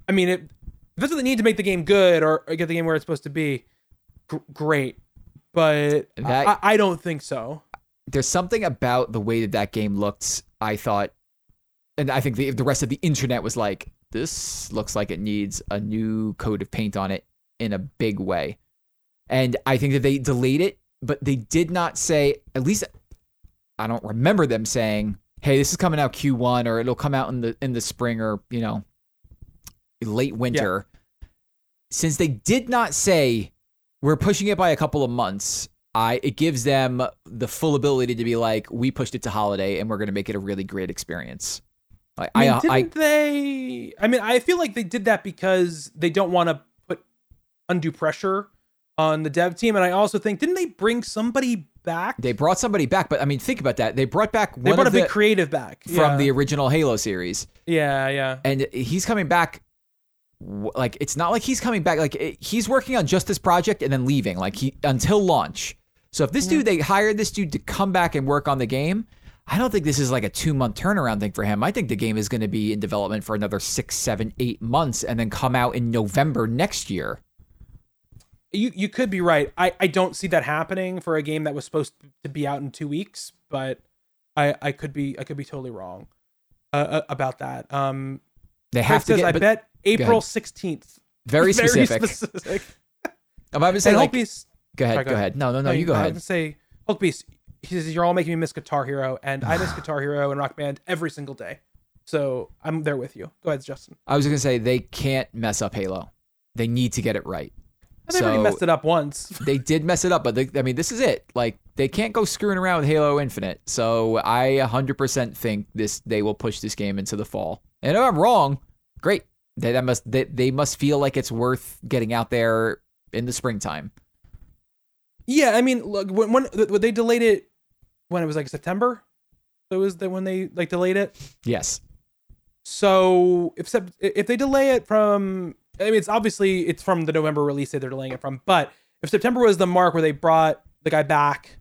I mean, it, if that's what they need to make the game good or, or get the game where it's supposed to be, gr- great. But That- I, I don't think so. There's something about the way that that game looked. I thought, and I think the the rest of the internet was like, "This looks like it needs a new coat of paint on it in a big way." And I think that they delayed it, but they did not say. At least, I don't remember them saying, "Hey, this is coming out Q1 or it'll come out in the in the spring or you know, late winter." Since they did not say we're pushing it by a couple of months, I it gives them the full ability to be like, we pushed it to holiday and we're going to make it a really great experience. I, I mean, I, I, didn't they? I mean, I feel like they did that because they don't want to put undue pressure on the dev team, and I also think didn't they bring somebody back? they brought somebody back, but I mean, think about that. They brought back one They brought a the, big creative back from yeah. the original Halo series, yeah, yeah. and he's coming back. Like it's not like he's coming back. Like it, he's working on just this project and then leaving. Like he until launch. So if this mm-hmm. dude they hired this dude to come back and work on the game, I don't think this is like a two month turnaround thing for him. I think the game is going to be in development for another six, seven, eight months, and then come out in November next year. You you could be right. I I don't see that happening for a game that was supposed to be out in two weeks, but I I could be I could be totally wrong uh, uh, about that. Um, They have to says, get I bet April sixteenth. very [laughs] specific. specific. [laughs] I'm about to say like, Beast. go ahead, sorry, go, go ahead. No, no, no, I- you go ahead. I was ahead. say Hulk Beast. He says you're all making me miss Guitar Hero, and I miss [sighs] Guitar Hero and Rock Band every single day. So I'm there with you. Go ahead, Justin. I was gonna say they can't mess up Halo. They need to get it right. They've already So- messed it up once. [laughs] they did mess it up, but they, I mean, this is it. Like they can't go screwing around with Halo Infinite. So I 100% think this they will push this game into the fall. And if I'm wrong, great. They that must they, they must feel like it's worth getting out there in the springtime. Yeah, I mean, look, when, when when they delayed it, when it was like September, so was that when they like delayed it. Yes. So if if they delay it from, I mean, it's obviously it's from the November release that they're delaying it from. But if September was the mark where they brought the guy back,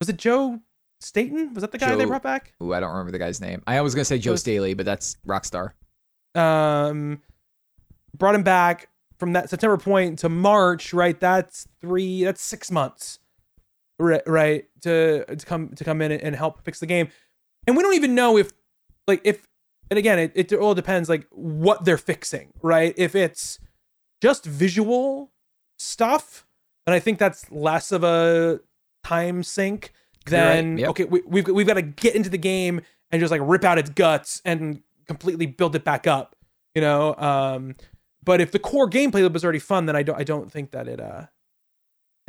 was it Joe Staten? Was that the guy they brought back? Ooh, I don't remember the guy's name. I was gonna say Joe was- Staley, but that's Rockstar. um brought him back from that September point to March, right? That's three that's six months. Right, right, to to come to come in and help fix the game. And we don't even know if like if and again it, it all depends like what they're fixing, right? If it's just visual stuff, then I think that's less of a time sink You're right, than yep. okay, we, we've we've got to get into the game and just like rip out its guts and completely build it back up, you know. Um, but if the core gameplay loop is already fun, then I don't I don't think that it uh,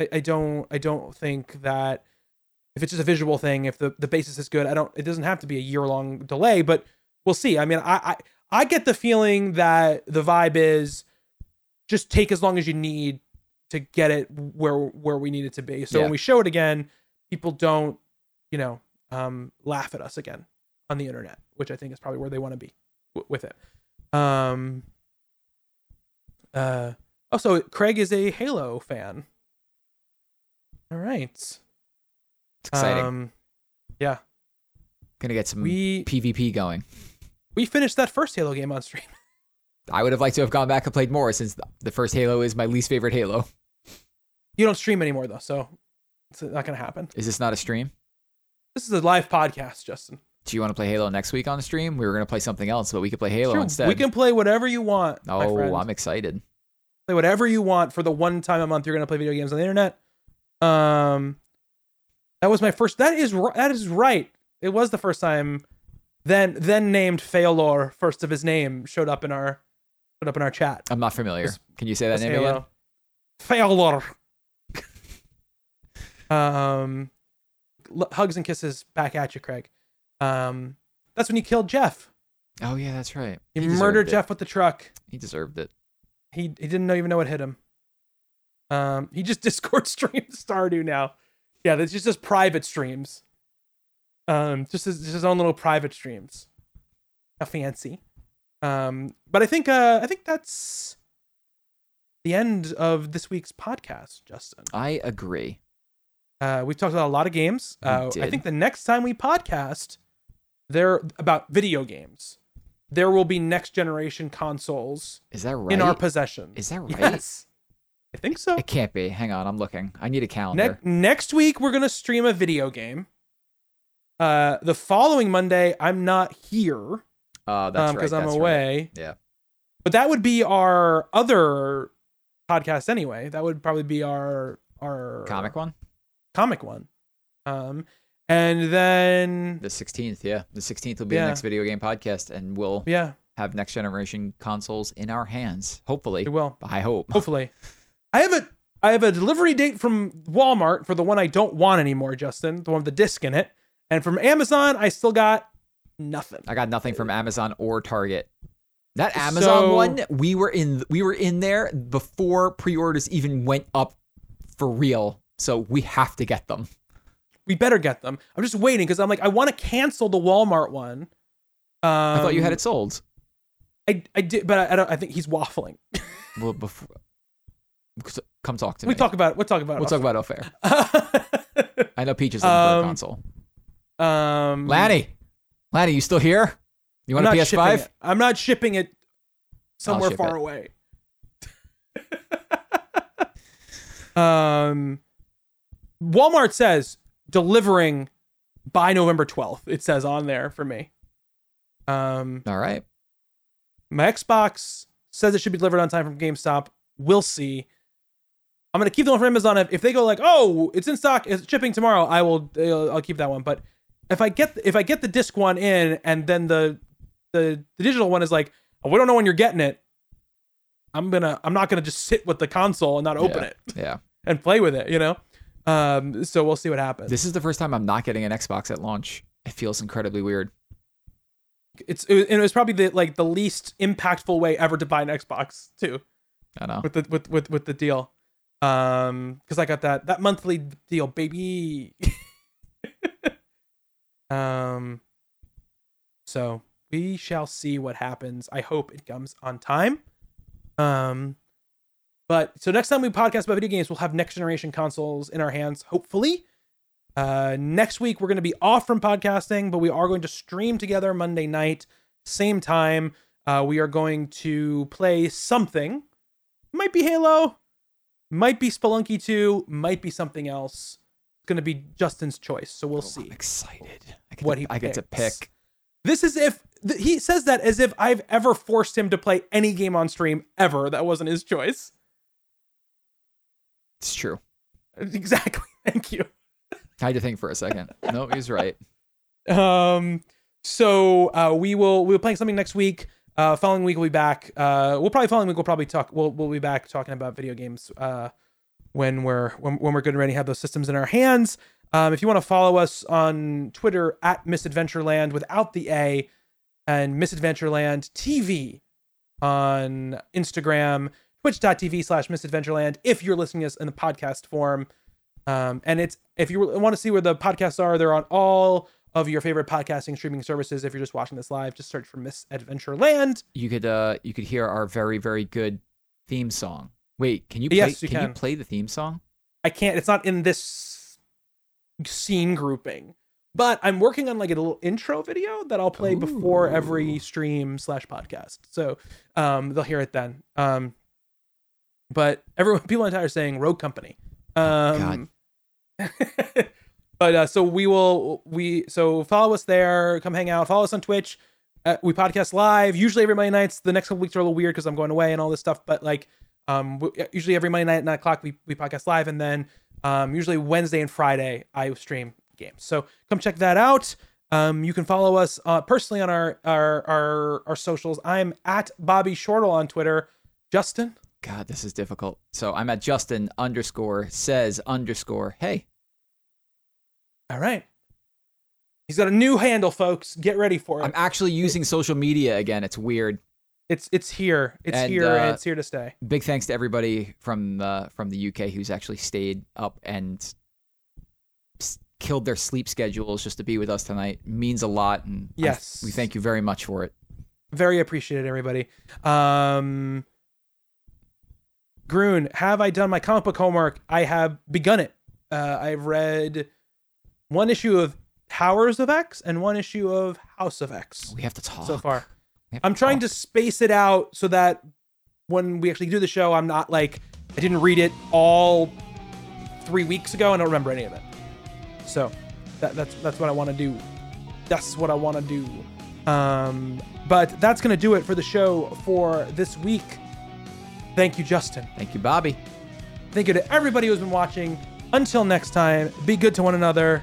I, I don't I don't think that if it's just a visual thing, if the the basis is good, I don't. It doesn't have to be a year long delay, but we'll see. I mean, I I, I get the feeling that the vibe is just take as long as you need to get it where where we need it to be. So Yeah. when we show it again, people don't, you know, um, laugh at us again on the internet, which I think is probably where they want to be w- with it. Um. Uh. Also, Craig is a Halo fan. All right. It's exciting. Um, yeah, gonna get some we PvP going. We finished that first Halo game on stream. [laughs] I would have liked to have gone back and played more since the first Halo is my least favorite Halo. You don't stream anymore though, so it's not gonna happen. Is this not a stream? This is a live podcast, Justin. Do you want to play Halo next week on the stream? We were gonna play something else, but we could play Halo Sure, instead. We can play whatever you want. oh. I'm excited. play whatever you want for the one time a month you're gonna play video games on the internet. Um, that was my first. That is that is right. It was the first time. Then then named Failor, first of his name, showed up in our showed up in our chat. I'm not familiar. Can you say that name Halo. again? Failor. um, l- hugs and kisses back at you, Craig. Um, that's when you killed Jeff. Oh yeah, that's right. You He deserved murdered it. Jeff with the truck. He deserved it. He he didn't know, even know what hit him. Um, he just [laughs] Discord streams Stardew now. Yeah, that's just his private streams. Um, just his, just his own little private streams. How fancy. Um, but I think uh, I think that's the end of this week's podcast, Justin. I agree. Uh, we've talked about a lot of games. Uh, I think the next time we podcast, there about video games, there will be next generation consoles Is that right? in our possession. Is that right? Yes, I think so. It can't be. Hang on, I'm looking. I need a calendar. Ne- next week we're gonna stream a video game. Uh, the following Monday I'm not here uh, that's um right. because I'm that's right. away. Yeah. But that would be our other podcast anyway. That would probably be our our Comic one, comic one. Um, and then the 16th. Yeah, the 16th will be Yeah. the next video game podcast, and we'll yeah, have next generation consoles in our hands. Hopefully, it will. I hope. [laughs] Hopefully, I have a I have a delivery date from Walmart for the one I don't want anymore, Justin, the one with the disc in it, and from Amazon I still got nothing. I got nothing from Amazon or Target. That Amazon So- one, we were in we were in there before pre-orders even went up for real. So we have to get them. We better get them. I'm just waiting because I'm like I want to cancel the Walmart one. Um, I thought you had it sold. I I did, but I, I don't. I think he's waffling. [laughs] Well, before come talk to we me. talk about it. We'll talk about it. we'll it. talk about off air. [laughs] I know Peach is for a Um, console. Um, Lanny, Lanny, you still here? You I'm want a PS5? I'm not shipping it somewhere ship far it. away. [laughs] um, Walmart says delivering by November 12th. It says on there for me. Um, All right. my Xbox says it should be delivered on time from GameStop. We'll see. I'm gonna keep the one from Amazon. If, if they go like, oh, it's in stock, it's shipping tomorrow, I'll, I'll keep that one. But if I get if I get the disc one in, and then the the, the digital one is like, oh, we don't know when you're getting it. I'm gonna. I'm not gonna just sit with the console and not open Yeah. it Yeah. [laughs] and play with it. You know. Um. So we'll see what happens. This is the first time I'm not getting an Xbox at launch. It feels incredibly weird. it's it, was- and it was probably the like the least impactful way ever to buy an Xbox too. I know. with the with with with the deal. Um, because I got that that monthly deal, baby. [laughs] um, so we shall see what happens. I hope it comes on time. Um, but so next time we podcast about video games, we'll have next generation consoles in our hands, hopefully. Uh, next week we're going to be off from podcasting, but we are going to stream together Monday night, same time. Uh, we are going to play something. Might be Halo, might be Spelunky 2, might be something else. Going to be Justin's choice, so we'll Oh, see. I'm excited. I get What to, he I get to pick. This is if th- he says that as if I've ever forced him to play any game on stream ever that wasn't his choice. It's true. [laughs] Exactly. Thank you. I had to think for a second. no, he's right. [laughs] Um. So uh, we will we'll be playing something next week. Uh, following week we'll be back. Uh, we'll probably following week we'll probably talk. We'll we'll be back talking about video games. Uh, when we're when, when we're good and ready, to have those systems in our hands. Um, if you want to follow us on Twitter at Misadventureland without the A, and Misadventureland TV on Instagram, twitch.tv slash misadventureland if you're listening to us in the podcast form. Um, and it's if you want to see where the podcasts are, they're on all of your favorite podcasting streaming services. If you're just watching this live, just search for Misadventureland. You could uh you could hear our very very good theme song. Wait, can you play Yes, you can, you play the theme song? I can't. It's not in this scene grouping, but I'm working on like a little intro video that I'll play before every stream slash podcast. So um, they'll hear it then. Um, but everyone, [laughs] people on Twitter are saying Rogue Company. Um, [laughs] but uh, so we will we so follow us there. Come hang out. Follow us on Twitch. Uh, we podcast live usually every Monday nights. The next couple weeks are a little weird because I'm going away and all this stuff. But like um, w- usually every Monday night at nine o'clock we we podcast live, and then um, usually Wednesday and Friday I stream games. So come check that out. Um, you can follow us uh, personally on our, our our our socials. I'm at Bobby Shortle on Twitter. Justin. God, this is difficult. So I'm at Justin underscore says underscore hey. All right. He's got a new handle, folks. Get ready for it. I'm actually using social media again. It's weird. It's it's here. It's And, here uh, and it's here to stay. Big thanks to everybody from the from the UK who's actually stayed up and killed their sleep schedules just to be with us tonight. Means a lot, and I- Yes. we thank you very much for it. Very appreciated, everybody. Um Groon, have I done my comic book homework? I have begun it. Uh, I've read one issue of Powers of X and one issue of House of X We have to talk so far. We have I'm trying to space it out so that when we actually do the show, I'm not like I didn't read it all three weeks ago and I don't remember any of it. So that, that's that's what I want to do. That's what I want to do. Um, but that's gonna do it for the show for this week. Thank you, Justin. Thank you, Bobby. Thank you to everybody who's been watching. Until next time, be good to one another.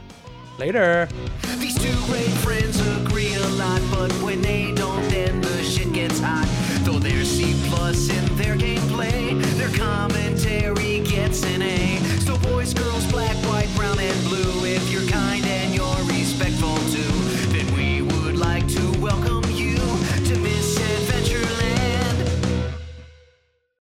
Later. Though they're C plus in their gameplay, their commentary gets an A. So boys, girls, black, white, brown, and